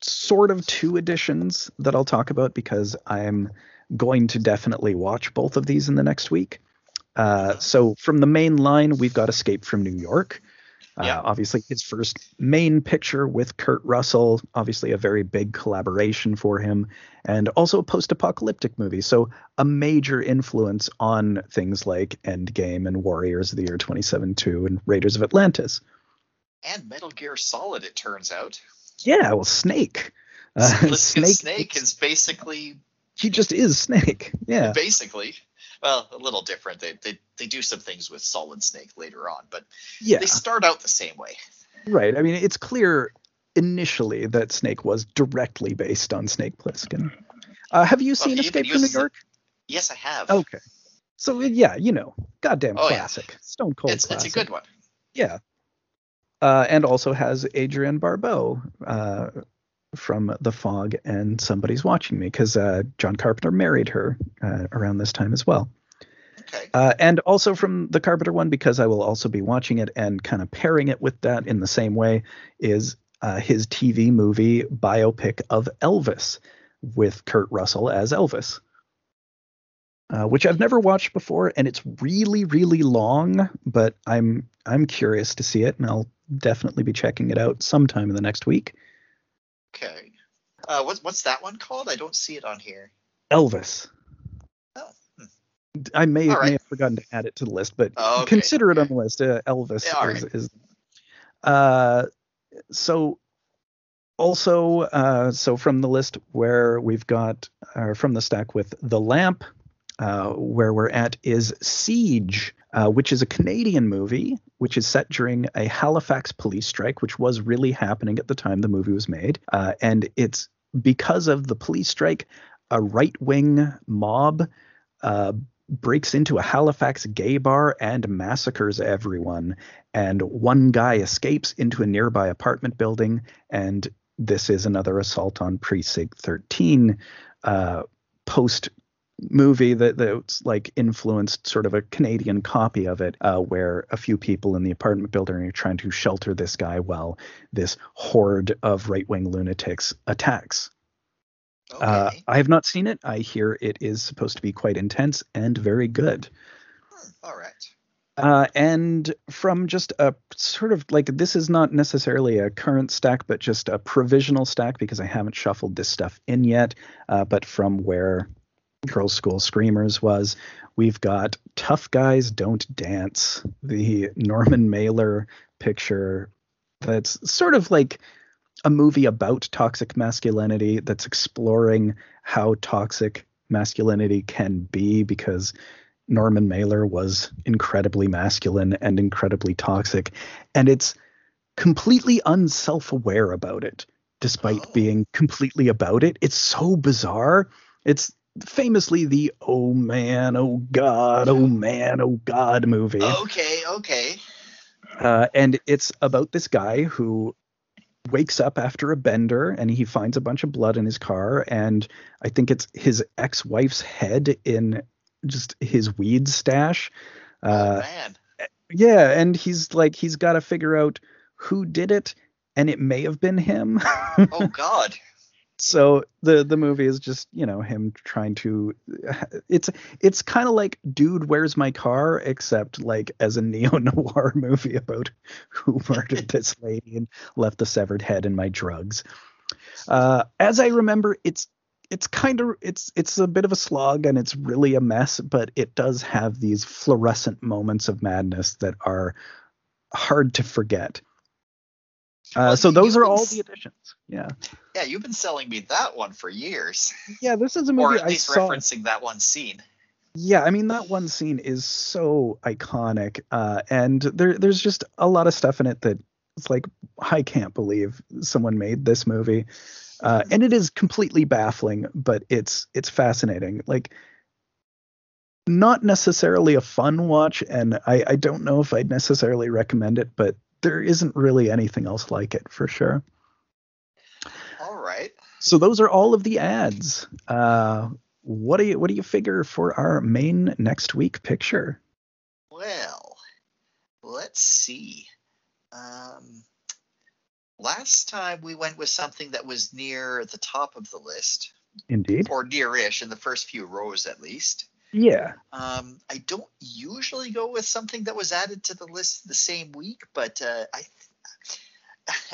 sort of two additions that I'll talk about because I'm going to definitely watch both of these in the next week. Uh, so from the main line, we've got Escape from New York. Uh, Yeah. Obviously, his first main picture with Kurt Russell, obviously a very big collaboration for him, and also a post apocalyptic movie. So, a major influence on things like Endgame and Warriors of the Year 27 2 and Raiders of Atlantis. And Metal Gear Solid, it turns out. Yeah, well, Snake. Uh, Snake, Snake, Snake is basically he just is Snake. Yeah. basically well a little different. They, they they do some things with Solid Snake later on, but Yeah. they start out the same way. Right. I mean, it's clear initially that Snake was directly based on Snake Plissken. Uh, have you seen he Escape from New York? Yes, I have. Okay. So yeah, you know, goddamn Oh, yeah. classic, Stone Cold it's classic. it's a good one. Yeah. Uh, and also has Adrienne Barbeau uh, from The Fog and Somebody's Watching Me because uh, John Carpenter married her uh, around this time as well. Okay. Uh, and also from the Carpenter one, because I will also be watching it and kind of pairing it with that in the same way, is uh, his TV movie biopic of Elvis with Kurt Russell as Elvis, uh, which I've never watched before, and it's really, really long. But I'm I'm curious to see it, and I'll definitely be checking it out sometime in the next week. Okay. Uh, what's what's that one called? I don't see it on here. Elvis. Oh, hmm. I may, right. may have forgotten to add it to the list, but Oh, okay. consider it on the list. Uh, Elvis Yeah, is, right. is uh, so also uh, so from the list where we've got uh, from the stack with the lamp uh, where we're at is siege uh, which is a canadian movie which is set during a halifax police strike which was really happening at the time the movie was made uh, and it's because of the police strike a right-wing mob uh, breaks into a Halifax gay bar and massacres everyone. And one guy escapes into a nearby apartment building. And this is another assault on Precinct 13 uh, post movie that that's like influenced sort of a Canadian copy of it, uh, where a few people in the apartment building are trying to shelter this guy while this horde of right wing lunatics attacks. Okay. Uh, I have not seen it. I hear it is supposed to be quite intense and very good. Hmm, all right. Uh, and from just a sort of like this is not necessarily a current stack, but just a provisional stack because I haven't shuffled this stuff in yet. Uh, but from where Girls School Screamers was, we've got Tough Guys Don't Dance, the Norman Mailer picture that's sort of like a movie about toxic masculinity that's exploring how toxic masculinity can be because Norman Mailer was incredibly masculine and incredibly toxic. And it's completely unself aware about it, despite Oh. being completely about it. It's so bizarre. It's famously the oh man, oh god, oh man, oh god movie. Okay. Okay. Uh, and it's about this guy who wakes up after a bender and he finds a bunch of blood in his car and i think it's his ex-wife's head in just his weed stash oh uh, man. yeah and he's like he's got to figure out who did it and it may have been him Oh God. so the the movie is just you know him trying to it's it's kind of like dude where's my car? except like as a neo noir movie about who murdered this lady and left the severed head in my drugs. Uh as i remember it's it's kind of it's it's a bit of a slog and it's really a mess but it does have these fluorescent moments of madness that are hard to forget uh, so those are all the additions yeah Yeah, you've been selling me that one for years, yeah this is a movie. or at i least saw referencing that one scene. Yeah, I mean that one scene is so iconic, uh, and there there's just a lot of stuff in it that it's like I can't believe someone made this movie, uh, and it is completely baffling, but it's it's fascinating. Like not necessarily a fun watch, and I I don't know if I'd necessarily recommend it, but there isn't really anything else like it for sure. All right. So those are all of the ads. Uh, what do you what do you figure for our main next week picture? Well, let's see. Um, last time we went with something that was near the top of the list, Indeed. or near-ish in the first few rows at least. Yeah. Um, I don't usually go with something that was added to the list the same week, but uh, I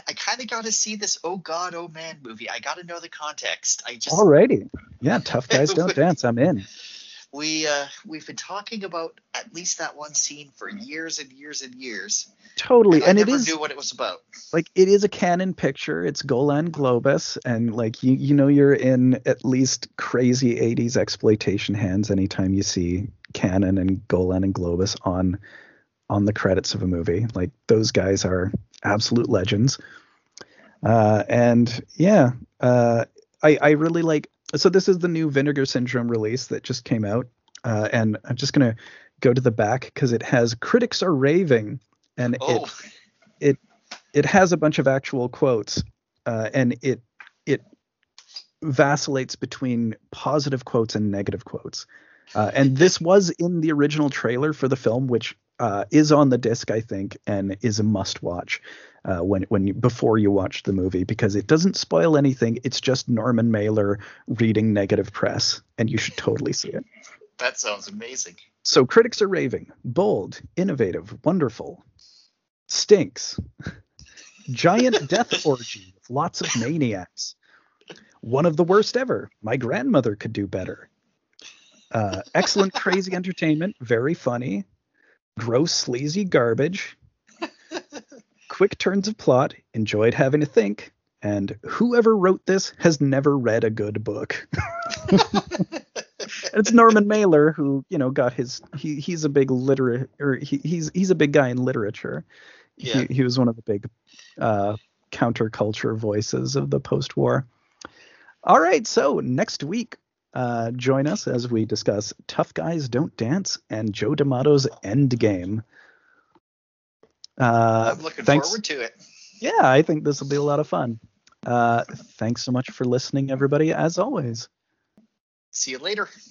I kind of got to see this Oh God, Oh Man movie. I got to know the context. I just Alrighty. Yeah. Tough guys don't dance. I'm in. We uh, we've been talking about at least that one scene for years and years and years. Totally, and, I and never is knew what it was about. like it is a Cannon picture. It's Golan Globus, and like you you know you're in at least crazy 80s exploitation hands anytime you see Cannon and Golan and Globus on on the credits of a movie. Like those guys are absolute legends. Uh, and yeah, uh, I I really like. So this is the new Vinegar Syndrome release that just came out, uh, and I'm just gonna go to the back because it has critics are raving, and it it it has a bunch of actual quotes uh, and it it vacillates between positive quotes and negative quotes uh, and this was in the original trailer for the film which uh, is on the disc i think and is a must watch uh, when when you, before you watch the movie because it doesn't spoil anything. It's just norman mailer reading negative press and you should totally see it. That sounds amazing. so critics are raving. Bold innovative wonderful. Stinks. Giant death orgy with lots of maniacs. One of the worst ever. My grandmother could do better uh, excellent crazy entertainment very funny gross sleazy garbage quick turns of plot enjoyed having to think and whoever wrote this has never read a good book it's Norman Mailer who, you know, got his he he's a big literate or he, he's he's a big guy in literature. Yeah. He he was one of the big uh counterculture voices of the post-war. All right, so next week uh join us as we discuss Tough Guys Don't Dance and Joe D'Amato's Endgame. Uh I'm looking thanks. forward to it. yeah, I think this will be a lot of fun. Uh thanks so much for listening everybody as always. See you later.